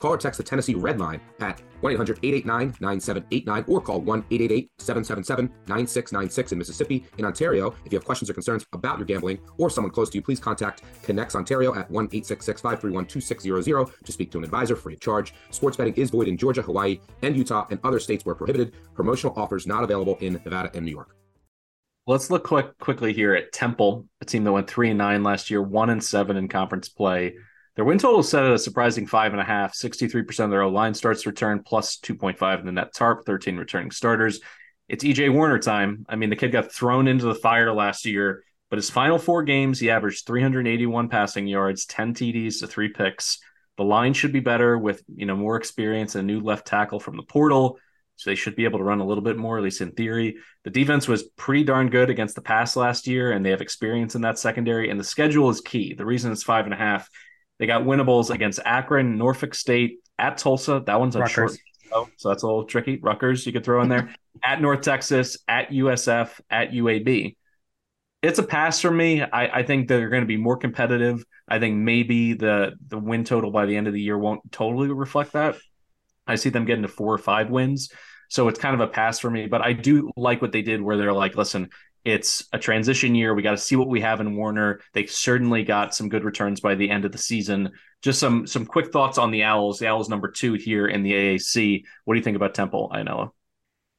Call or text the Tennessee Red Line at 1 800 889 9789 or call 1 888 777 9696 in Mississippi. In Ontario, if you have questions or concerns about your gambling or someone close to you, please contact ConnexOntario at 1 866 531 2600 to speak to an advisor free of charge. Sports betting is void in Georgia, Hawaii, and Utah and other states where prohibited. Promotional offers not available in Nevada and New York. Let's look quick quickly here at Temple, a team that went three and nine last year, one and seven in conference play. Their win total is set at a surprising five and a half. 63% of their line starts return, plus 2.5 in the net tarp, 13 returning starters. It's EJ Warner time. I mean, the kid got thrown into the fire last year, but his final four games, he averaged 381 passing yards, 10 TDs to three picks. The line should be better with you know more experience and a new left tackle from the portal. So they should be able to run a little bit more, at least in theory. The defense was pretty darn good against the pass last year, and they have experience in that secondary. And the schedule is key. The reason it's five and a half they got winnables against Akron, Norfolk State, at Tulsa. That one's a short, so that's a little tricky. Rutgers, you could throw in there. at North Texas, at USF, at UAB. It's a pass for me. I, I think they're going to be more competitive. I think maybe the the win total by the end of the year won't totally reflect that. I see them getting to four or five wins. So it's kind of a pass for me, but I do like what they did where they're like, listen, it's a transition year. We got to see what we have in Warner. They certainly got some good returns by the end of the season. Just some some quick thoughts on the Owls. The Owls number two here in the AAC. What do you think about Temple, Ianniello?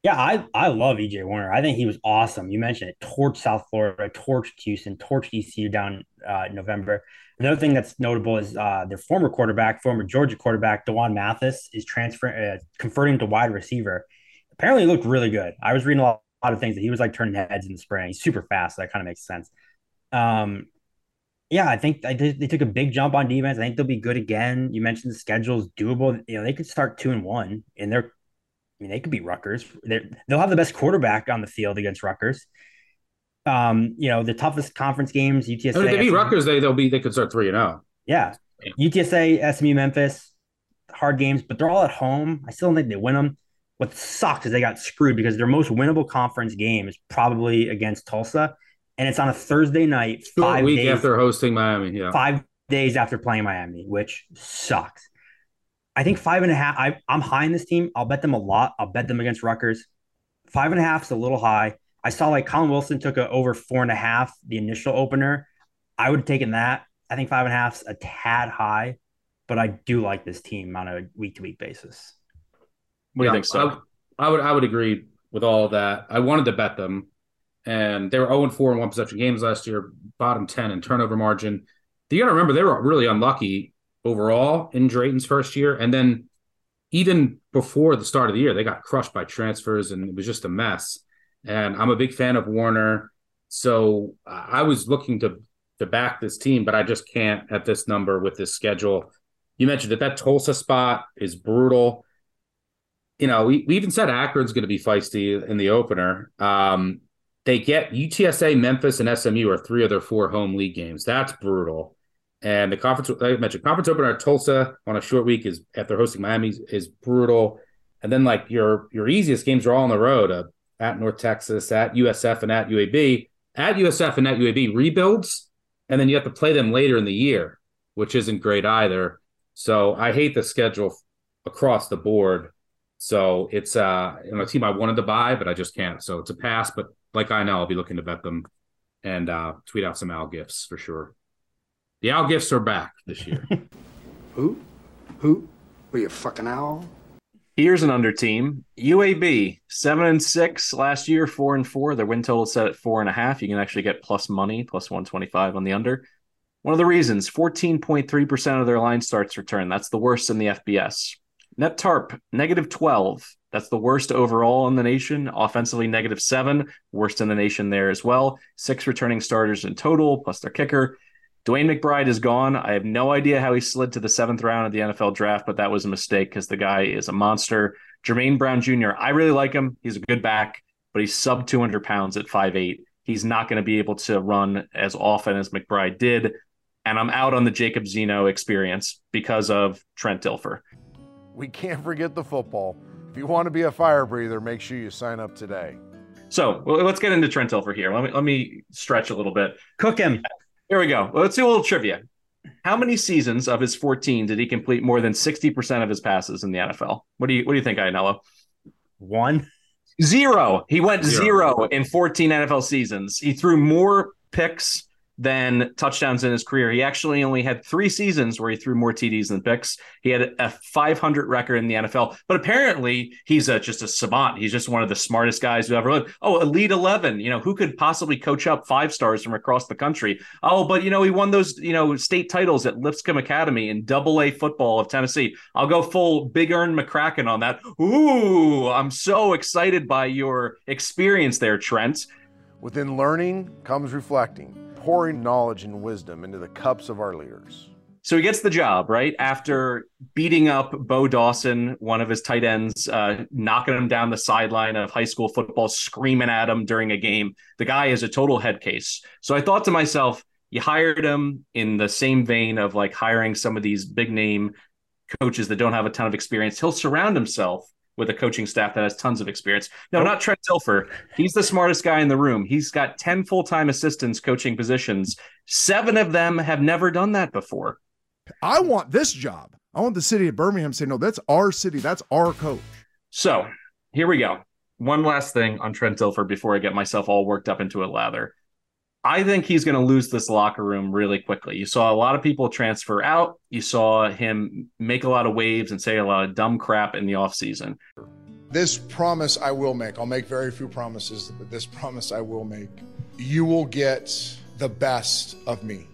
Yeah, I I love EJ Warner. I think he was awesome. You mentioned it. Torch South Florida, torched Houston, torched ECU down uh, November. Another thing that's notable is uh, their former quarterback, former Georgia quarterback, D'Wan Mathis, is transferring, uh, converting to wide receiver. Apparently, looked really good. I was reading a lot of things that he was like turning heads in the spring. He's super fast. So that kind of makes sense. Um, yeah, I think I did, they took a big jump on defense. I think they'll be good again. You mentioned the schedule's doable. You know, they could start two and one, and they're, I mean, they could beat Rutgers. They're, they'll have the best quarterback on the field against Rutgers. Um, you know, the toughest conference games, UTSA. if they beat Rutgers, they they'll be they could start three and zero. Oh. Yeah, UTSA, SMU, Memphis, hard games, but they're all at home. I still don't think they win them. What sucks is they got screwed because their most winnable conference game is probably against Tulsa, and it's on a Thursday night. Five week days, after hosting Miami. Yeah, five days after playing Miami, which sucks. I think five and a half. I, I'm high in this team. I'll bet them a lot. I'll bet them against Rutgers. Five and a half is a little high. I saw like Collin Wilson took a over four and a half the initial opener. I would have taken that. I think five and a half is a tad high, but I do like this team on a week to week basis. What yeah, do you think, so? I, I, would I would agree with all that. I wanted to bet them, and they were 0 4 in one possession games last year, bottom 10 in turnover margin. You got to remember they were really unlucky overall in Drayton's first year, and then even before the start of the year, they got crushed by transfers, and it was just a mess. And I'm a big fan of Warner, so I was looking to to back this team, but I just can't at this number with this schedule. You mentioned that that Tulsa spot is brutal you know, we, we even said Akron's going to be feisty in the opener. Um, they get UTSA, Memphis, and SMU are three of their four home league games. That's brutal. And the conference, like I mentioned, conference opener at Tulsa on a short week is after hosting Miami is brutal. And then like your your easiest games are all on the road uh, at North Texas, at USF, and at UAB. At USF and at UAB rebuilds, and then you have to play them later in the year, which isn't great either. So I hate the schedule across the board. So it's uh you know, a team I wanted to buy, but I just can't. So it's a pass. But like I know, I'll be looking to bet them and uh tweet out some Al gifts for sure. The Al gifts are back this year. Who? Who? Were you a fucking owl? Here's an under team. UAB seven and six last year, four and four. Their win total set at four and a half. You can actually get plus money, plus one twenty five on the under. One of the reasons, fourteen point three percent of their line starts return. That's the worst in the FBS. Net TARP negative twelve. That's the worst overall in the nation. Offensively, negative seven, worst in the nation there as well. Six returning starters in total, plus their kicker. DeWayne McBride is gone. I have no idea how he slid to the seventh round of the NFL draft, but that was a mistake because the guy is a monster. Jermaine Brown Jr., I really like him. He's a good back, but he's sub 200 pounds at 5'8. He's not going to be able to run as often as McBride did. And I'm out on the Jacob Zeno experience because of Trent Dilfer. We can't forget the football. If you want to be a fire breather, make sure you sign up today. So well, let's get into Trent Dilfer here. Let me let me stretch a little bit. Cook him. Here we go. Let's do a little trivia. How many seasons of his 14 did he complete more than 60% of his passes in the NFL? What do you what do you think, Ianniello? One. Zero. He went zero. zero in 14 NFL seasons. He threw more picks than touchdowns in his career. He actually only had three seasons where he threw more TDs than picks. He had a 500 record in the NFL, but apparently he's a, just a savant. He's just one of the smartest guys who ever lived. Oh, Elite 11. You know, who could possibly coach up five stars from across the country? Oh, but, you know, he won those, you know, state titles at Lipscomb Academy in double A football of Tennessee. I'll go full Big Ern McCracken on that. Ooh, I'm so excited by your experience there, Trent. Within learning comes reflecting pouring knowledge and wisdom into the cups of our leaders. So he gets the job, right? After beating up Bo Dawson, one of his tight ends, uh, knocking him down the sideline of high school football, screaming at him during a game. The guy is a total head case. So I thought to myself, you hired him in the same vein of like hiring some of these big name coaches that don't have a ton of experience. He'll surround himself with a coaching staff that has tons of experience. No, not Trent Dilfer. He's the smartest guy in the room. He's got 10 full time assistants coaching positions. Seven of them have never done that before. I want this job. I want the city of Birmingham to say, no, that's our city. That's our coach. So here we go. One last thing on Trent Dilfer before I get myself all worked up into a lather. I think he's going to lose this locker room really quickly. You saw a lot of people transfer out. You saw him make a lot of waves and say a lot of dumb crap in the offseason. This promise I will make. I'll make very few promises, but this promise I will make. You will get the best of me.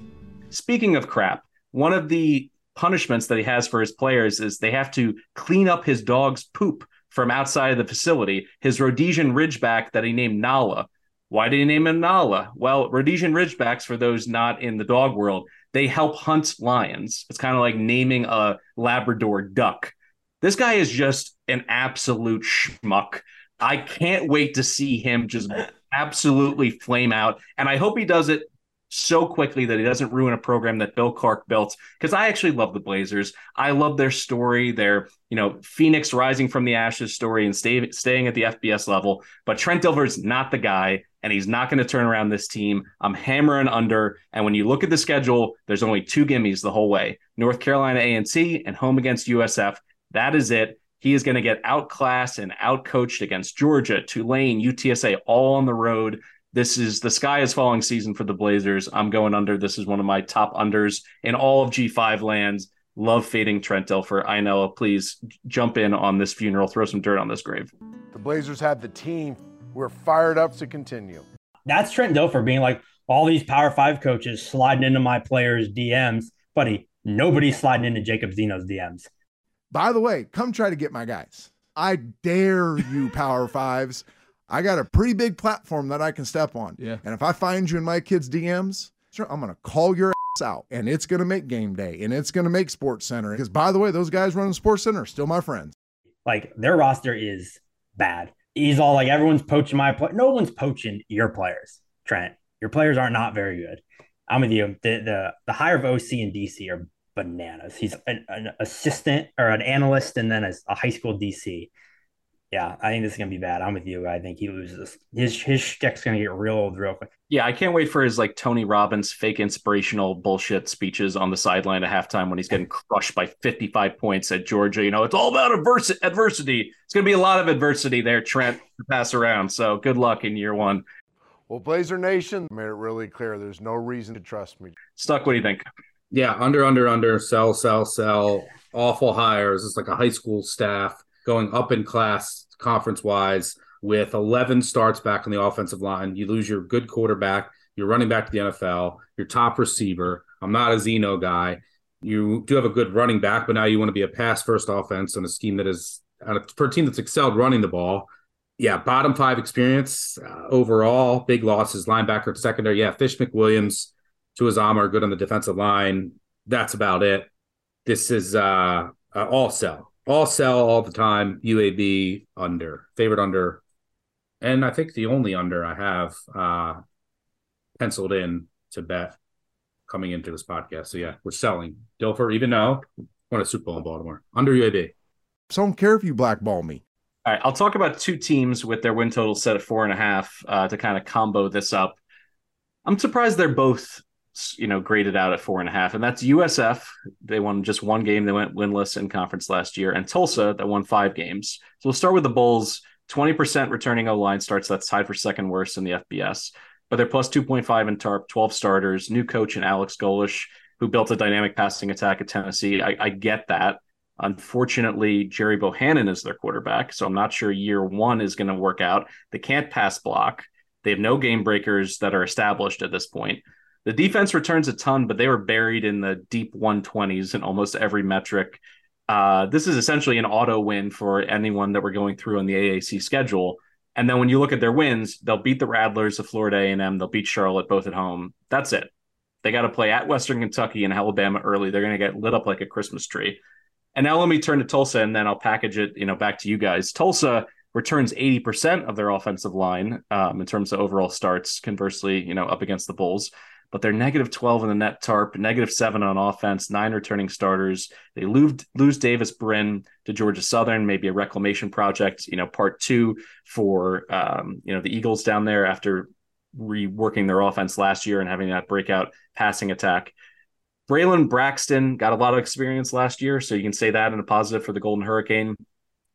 Speaking of crap, one of the punishments that he has for his players is they have to clean up his dog's poop from outside of the facility. His Rhodesian Ridgeback that he named Nala why did he name him Nala? Well, Rhodesian Ridgebacks, for those not in the dog world, they help hunt lions. It's kind of like naming a Labrador duck. This guy is just an absolute schmuck. I can't wait to see him just absolutely flame out. And I hope he does it so quickly that he doesn't ruin a program that Bill Clark built. Because I actually love the Blazers. I love their story, their you know Phoenix rising from the ashes story and stay, staying at the FBS level. But Trent Dilfer's not the guy, and he's not going to turn around this team. I'm hammering under. And when you look at the schedule, there's only two gimmies the whole way: North Carolina A&T and home against USF. That is it. He is going to get outclassed and outcoached against Georgia, Tulane, UTSA, all on the road. This is the sky is falling season for the Blazers. I'm going under. This is one of my top unders in all of G5 lands. Love fading Trent Dilfer. I know. Please jump in on this funeral. Throw some dirt on this grave. The Blazers have the team. We're fired up to continue. That's Trent Dilfer being like all these Power Five coaches sliding into my players' DMs, buddy. Nobody's sliding into Jacob Zeno's DMs. By the way, come try to get my guys. I dare you, Power Fives. I got a pretty big platform that I can step on. Yeah. And if I find you in my kids' DMs, sure, I'm going to call your ass out and it's going to make game day and it's going to make Sports Center. Because by the way, those guys running Sports Center are still my friends. Like their roster is bad. He's all like, everyone's poaching my play. No one's poaching your players, Trent. Your players are not very good. I'm with you. The the the hire of OC and DC are bananas. He's an, an assistant or an analyst and then a, a, high school DC. Yeah, I think this is gonna be bad. I'm with you. I think he loses. His his stick's gonna get real old real quick. Yeah, I can't wait for his like Tony Robbins fake inspirational bullshit speeches on the sideline at halftime when he's getting crushed by 55 points at Georgia. You know, it's all about advers- adversity. It's gonna be a lot of adversity there, Trent, to pass around. So good luck in year one. Well, Blazer Nation made it really clear. There's no reason to trust me. Stuck. What do you think? Yeah, under, under, under, sell, sell, sell. Awful hires. It's like a high school staff going up in class conference wise with 11 starts back on the offensive line. You lose your good quarterback, you're running back to the NFL, your top receiver. I'm not a Zeno guy. You do have a good running back, but now you want to be a pass first offense on a scheme that is for a team that's excelled running the ball. Yeah, bottom five experience uh, overall. Big losses, linebacker, secondary. Yeah, Fish McWilliams to his armor, good on the defensive line. That's about it. This is uh, uh, all sell, all sell all the time. UAB under favorite under, and I think the only under I have uh, penciled in to bet coming into this podcast. So yeah, we're selling Dilfer, even though won a Super Bowl in Baltimore under UAB. So I don't care if you blackball me. All right, I'll talk about two teams with their win total set at four and a half uh, to kind of combo this up. I'm surprised they're both you know graded out at four and a half, and that's USF. They won just one game. They went winless in conference last year, and Tulsa that won five games. So we'll start with the Bulls. Twenty percent returning O line starts. That's tied for second worst in the FBS. But they're plus two point five in TARP. Twelve starters. New coach and Alex Golesh, who built a dynamic passing attack at Tennessee. I, I get that. Unfortunately, Gerry Bohanon is their quarterback, so I'm not sure year one is going to work out. They can't pass block. They have no game breakers that are established at this point. The defense returns a ton, but they were buried in the deep 120s in almost every metric. Uh, this is essentially an auto win for anyone that we're going through on the AAC schedule. And then when you look at their wins, they'll beat the Rattlers of Florida A&M. They'll beat Charlotte both at home. That's it. They got to play at Western Kentucky and Alabama early. They're going to get lit up like a Christmas tree. And now let me turn to Tulsa, and then I'll package it, you know, back to you guys. Tulsa returns 80% of their offensive line um, in terms of overall starts. Conversely, you know, up against the Bulls but they're negative 12 in the net tarp, negative seven on offense, nine returning starters. They lose, lose Davis Brin to Georgia Southern, maybe a reclamation project, you know, part two for, um, you know, the Eagles down there after reworking their offense last year and having that breakout passing attack. Braylon Braxton got a lot of experience last year, so you can say that in a positive for the Golden Hurricane.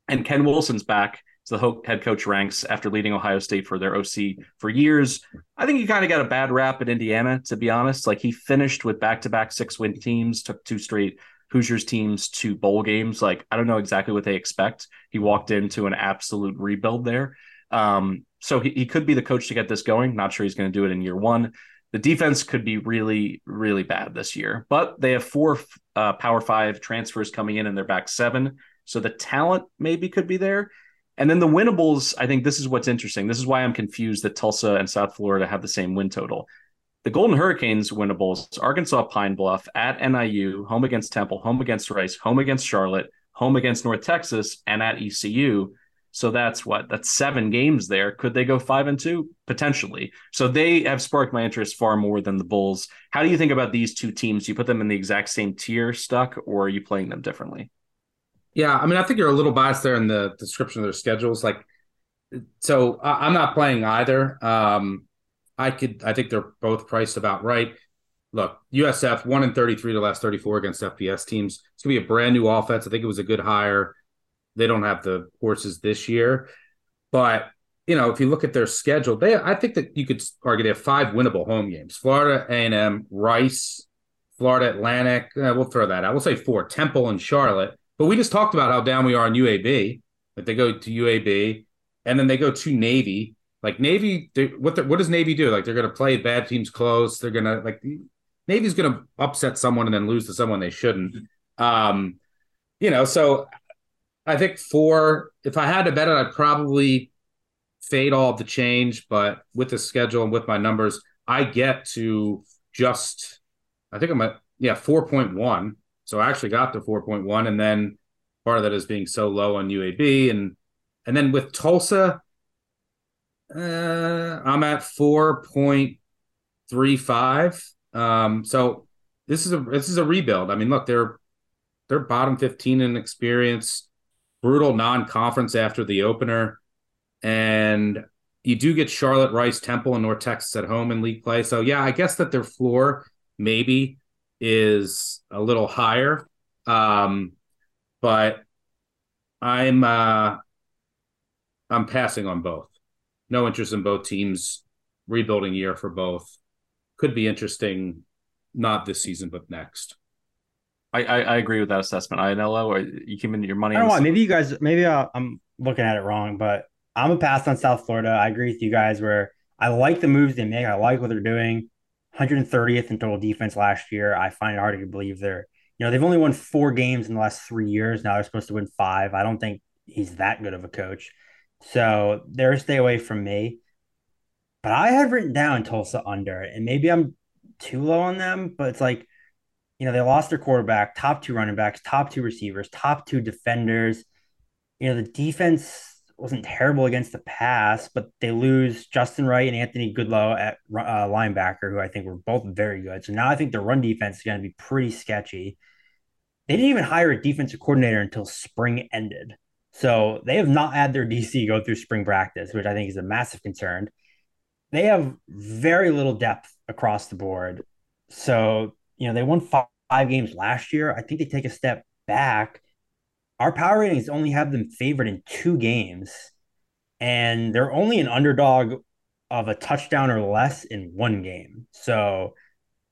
And Kevin Wilson's back to the head coach ranks after leading Ohio State for their OC for years. I think he kind of got a bad rap at Indiana, to be honest. Like he finished with back to back six win teams, took two straight Hoosiers teams to bowl games. Like I don't know exactly what they expect. He walked into an absolute rebuild there. Um, so he, he could be the coach to get this going. Not sure he's going to do it in year one. The defense could be really, really bad this year, but they have four uh, Power Five transfers coming in in their back seven. So the talent maybe could be there. And then the winnables, I think this is what's interesting. This is why I'm confused that Tulsa and South Florida have the same win total. The Golden Hurricanes winnables, Arkansas Pine Bluff at NIU, home against Temple, home against Rice, home against Charlotte, home against North Texas, and at ECU. So that's what that's seven games there. Could they go five and two potentially? So they have sparked my interest far more than the Bulls. How do you think about these two teams? Do you put them in the exact same tier, stuck, or are you playing them differently? Yeah, I mean, I think you're a little biased there in the description of their schedules. Like, so I'm not playing either. Um, I could, I think they're both priced about right. Look, USF one in 33 to last 34 against FBS teams. It's gonna be a brand new offense. I think it was a good hire. They don't have the horses this year, but you know, if you look at their schedule, they I think that you could argue they have five winnable home games: Florida A&M, Rice, Florida Atlantic. Eh, we'll throw that out. We'll say four: Temple and Charlotte. But we just talked about how down we are in UAB. That they go to UAB and then they go to Navy. Like Navy, what what does Navy do? Like they're going to play bad teams close. They're going to like Navy's going to upset someone and then lose to someone they shouldn't. Um, you know, so I think for if I had to bet it, I'd probably fade all of the change. But with the schedule and with my numbers, I get to just I think I'm at yeah four point one so I actually got to 4.1. And then part of that is being so low on UAB. And and then with Tulsa, uh, I'm at 4.35. Um, so this is a this is a rebuild. I mean, look, they're they're bottom 15 in experience, brutal non-conference after the opener. And you do get Charlotte, Rice, Temple, and North Texas at home in league play. So yeah, I guess that their floor maybe is a little higher. Um, but I'm uh I'm passing on both. No interest in both teams. Rebuilding year for both. Could be interesting, not this season, but next. I, I, I agree with that assessment. I know you came into your money. I don't know why. Maybe you guys. Maybe uh, I'm looking at it wrong, but I'm a pass on South Florida. I agree with you guys. Where I like the moves they make. I like what they're doing. 130th in total defense last year. I find it hard to believe they're. You know, they've only won four games in the last three years. Now they're supposed to win five. I don't think he's that good of a coach. So they're stay away from me. But I had written down Tulsa under, and maybe I'm too low on them, but it's like, you know, they lost their quarterback, top two running backs, top two receivers, top two defenders. You know, the defense wasn't terrible against the pass, but they lose Justin Wright and Anthony Goodlow at uh, linebacker, who I think were both very good. So now I think the run defense is going to be pretty sketchy. They didn't even hire a defensive coordinator until spring ended. So they have not had their DC go through spring practice, which I think is a massive concern. They have very little depth across the board. So, you know, they won five, five games last year. I think they take a step back. Our power ratings only have them favored in two games, and they're only an underdog of a touchdown or less in one game. So,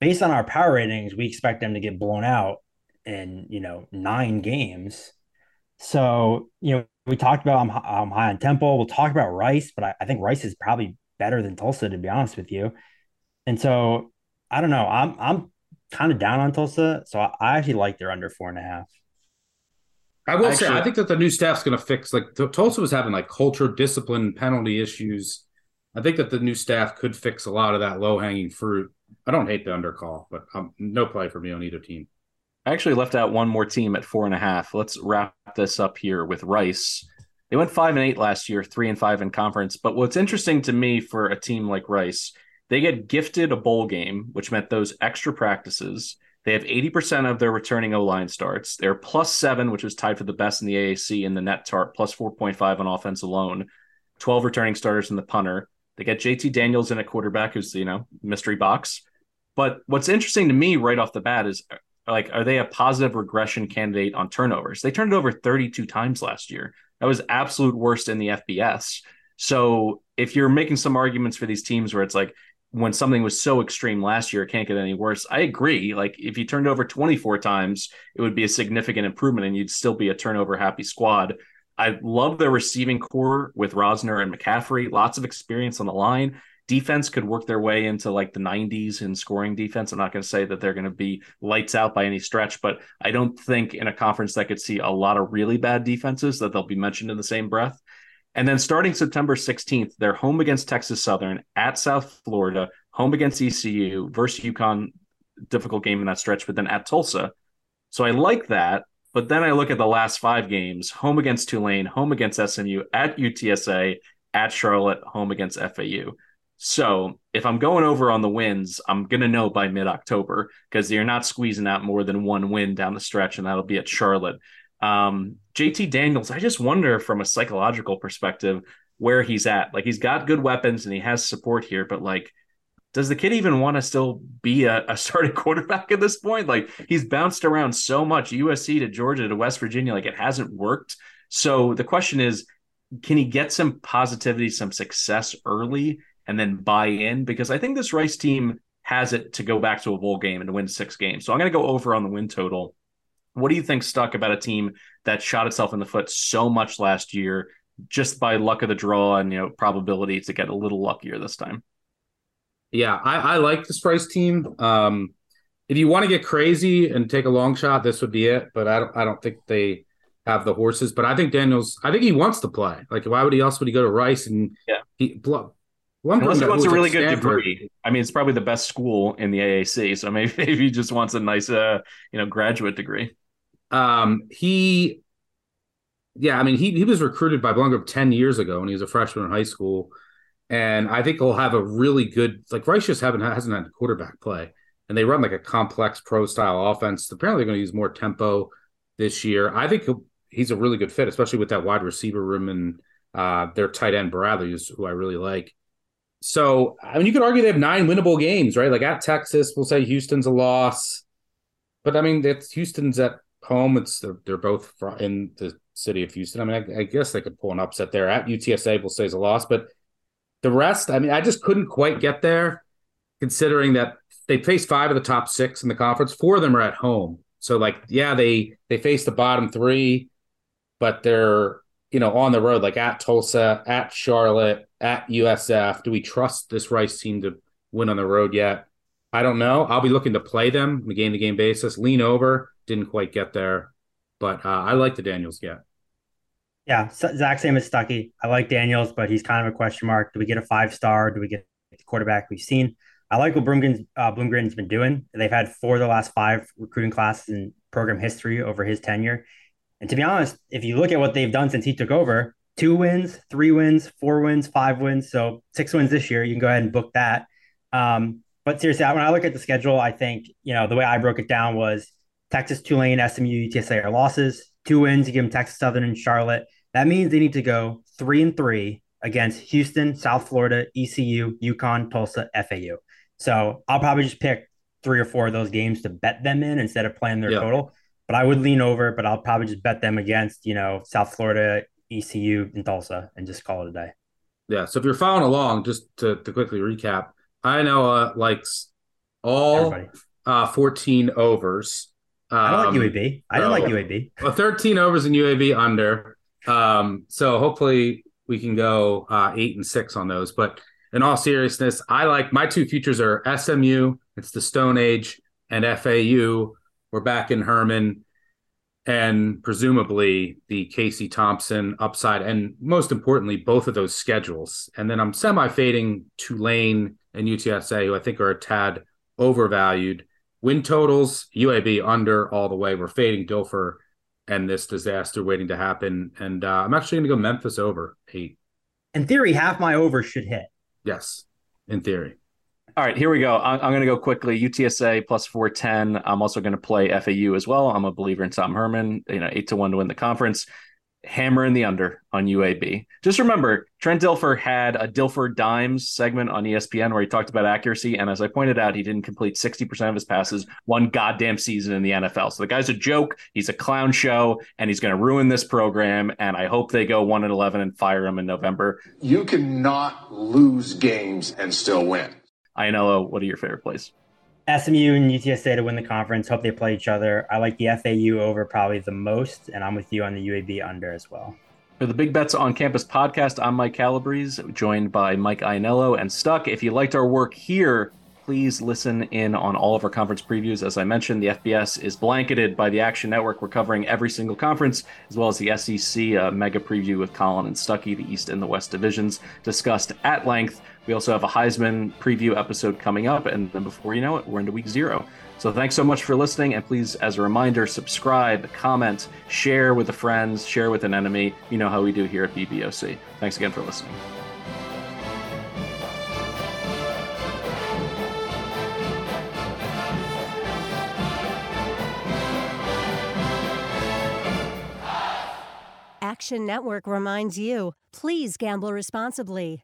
based on our power ratings, we expect them to get blown out in, you know, nine games. So, you know, we talked about I'm, I'm high on Temple. We'll talk about Rice, but I, I, think Rice is probably better than Tulsa, to be honest with you. And so I don't know. I'm I'm kind of down on Tulsa, so I, I actually like their under four and a half. I will actually, say, I think that the new staff's going to fix. Like Tulsa was having like culture, discipline, penalty issues. I think that the new staff could fix a lot of that low hanging fruit. I don't hate the undercall, but um, no play for me on either team. I actually left out one more team at four and a half. Let's wrap this up here with Rice. They went five and eight last year, three and five in conference. But what's interesting to me for a team like Rice, they get gifted a bowl game, which meant those extra practices. They have 80% of their returning O line starts. They're plus seven, which was tied for the best in the AAC in the net tarp, plus 4.5 on offense alone. 12 returning starters in the punter. They get JT Daniels in a quarterback who's, you know, mystery box. But what's interesting to me right off the bat is like are they a positive regression candidate on turnovers? They turned it over 32 times last year. That was absolute worst in the FBS. So if you're making some arguments for these teams where it's like when something was so extreme last year, it can't get any worse. I agree. Like if you turned over 24 times, it would be a significant improvement and you'd still be a turnover happy squad. I love their receiving corps with Rosner and McCaffrey, lots of experience on the line defense could work their way into like the 90s in scoring defense. I'm not going to say that they're going to be lights out by any stretch, but I don't think in a conference that could see a lot of really bad defenses that they'll be mentioned in the same breath. And then starting September 16th, they're home against Texas Southern, at South Florida, home against ECU, versus UConn, difficult game in that stretch, but then at Tulsa. So I like that. But then I look at the last five games home against Tulane, home against SMU, at UTSA, at Charlotte, home against FAU. So if I'm going over on the wins, I'm going to know by mid October because you're not squeezing out more than one win down the stretch, and that'll be at Charlotte. Um, JT Daniels, I just wonder from a psychological perspective where he's at. Like he's got good weapons and he has support here, but like, does the kid even want to still be a, a starting quarterback at this point? Like he's bounced around so much, USC to Georgia to West Virginia, like it hasn't worked. So the question is, can he get some positivity, some success early? and then buy in because I think this Rice team has it to go back to a bowl game and to win six games. So I'm going to go over on the win total. What do you think stuck about a team that shot itself in the foot so much last year just by luck of the draw and you know probability to get a little luckier this time? Yeah, I, I like this Rice team. Um, if you want to get crazy and take a long shot, this would be it. But I don't I don't think they have the horses. But I think Daniels, I think he wants to play. Like, why would he else would he go to Rice and yeah. he Unless he wants a really good degree. I mean, it's probably the best school in the AAC, so maybe, maybe he just wants a nice, uh, you know, graduate degree. Um, he, yeah, I mean, he he was recruited by Blum ten years ago when he was a freshman in high school, and I think he'll have a really good like Rice just haven't hasn't had a quarterback play and they run like a complex pro style offense. Apparently, they're going to use more tempo this year. I think he's a really good fit, especially with that wide receiver room and uh, their tight end Bradley, who I really like. So, I mean, you could argue they have nine winnable games, right? Like at Texas, we'll say Houston's a loss, but I mean, it's Houston's at home. It's they're, they're both in the city of Houston. I mean, I, I guess they could pull an upset there. At UTSA, we'll say is a loss, but the rest, I mean, I just couldn't quite get there, considering that they faced five of the top six in the conference. Four of them are at home, so like, yeah, they they face the bottom three, but they're you know on the road, like at Tulsa, at Charlotte, at USF. Do we trust this Rice team to win on the road yet? I don't know. I'll be looking to play them on a game to game basis. Lean over, didn't quite get there, but uh, I like the Daniels get. Yeah, Zach same as Stuckey. I like Daniels, but he's kind of a question mark. Do we get a five star? Do we get the quarterback we've seen? I like what Bloomgren's, uh, Bloomgren's been doing. They've had four of the last five recruiting classes in program history over his tenure. And to be honest, if you look at what they've done since he took over, two wins, three wins, four wins, five wins. So six wins this year. You can go ahead and book that. Um, but seriously, when I look at the schedule, I think, you know, the way I broke it down was Texas, Tulane, SMU, UTSA are losses. Two wins, you give them Texas Southern and Charlotte. That means they need to go three and three against Houston, South Florida, ECU, UConn, Tulsa, FAU. So I'll probably just pick three or four of those games to bet them in instead of playing their total. But I would lean over, but I'll probably just bet them against, you know, South Florida, ECU, and Tulsa and just call it a day. Yeah. So if you're following along, just to, to quickly recap, I know uh, likes all uh, 14 overs. Um, I don't like UAB. I don't like UAB. Well, 13 overs in UAB under. Um, so hopefully we can go uh, eight and six on those. But in all seriousness, I like my two futures are SMU, it's the Stone Age, and FAU. We're back in Herman and presumably the Casey Thompson upside, and most importantly, both of those schedules. And then I'm semi fading Tulane and UTSA, who I think are a tad overvalued. Win totals, UAB under all the way. We're fading Dilfer and this disaster waiting to happen. And uh, I'm actually going to go Memphis over eight. In theory, half my over should hit. Yes, in theory. All right, here we go. I'm, I'm going to go quickly. UTSA plus 410. I'm also going to play FAU as well. I'm a believer in Tom Herman, you know, eight to one to win the conference. Hammer in the under on UAB. Just remember, Trent Dilfer had a Dilfer Dimes segment on ESPN where he talked about accuracy. And as I pointed out, he didn't complete 60% of his passes one goddamn season in the NFL. So the guy's a joke. He's a clown show and he's going to ruin this program. And I hope they go 1 and 11 and fire him in November. You cannot lose games and still win. Ianniello, what are your favorite plays? SMU and UTSA to win the conference. Hope they play each other. I like the FAU over probably the most, and I'm with you on the UAB under as well. For the Big Bets on Campus podcast, I'm Mike Calabrese, joined by Mike Ianniello and Stuck. If you liked our work here, please listen in on all of our conference previews. As I mentioned, the FBS is blanketed by the Action Network. We're covering every single conference, as well as the SEC uh, mega preview with Collin and Stuckey, the East and the West divisions, discussed at length. We also have a Heisman preview episode coming up, and then before you know it, we're into week zero. So thanks so much for listening, and please, as a reminder, subscribe, comment, share with a friend, share with an enemy. You know how we do here at BBOC. Thanks again for listening. Action Network reminds you please gamble responsibly.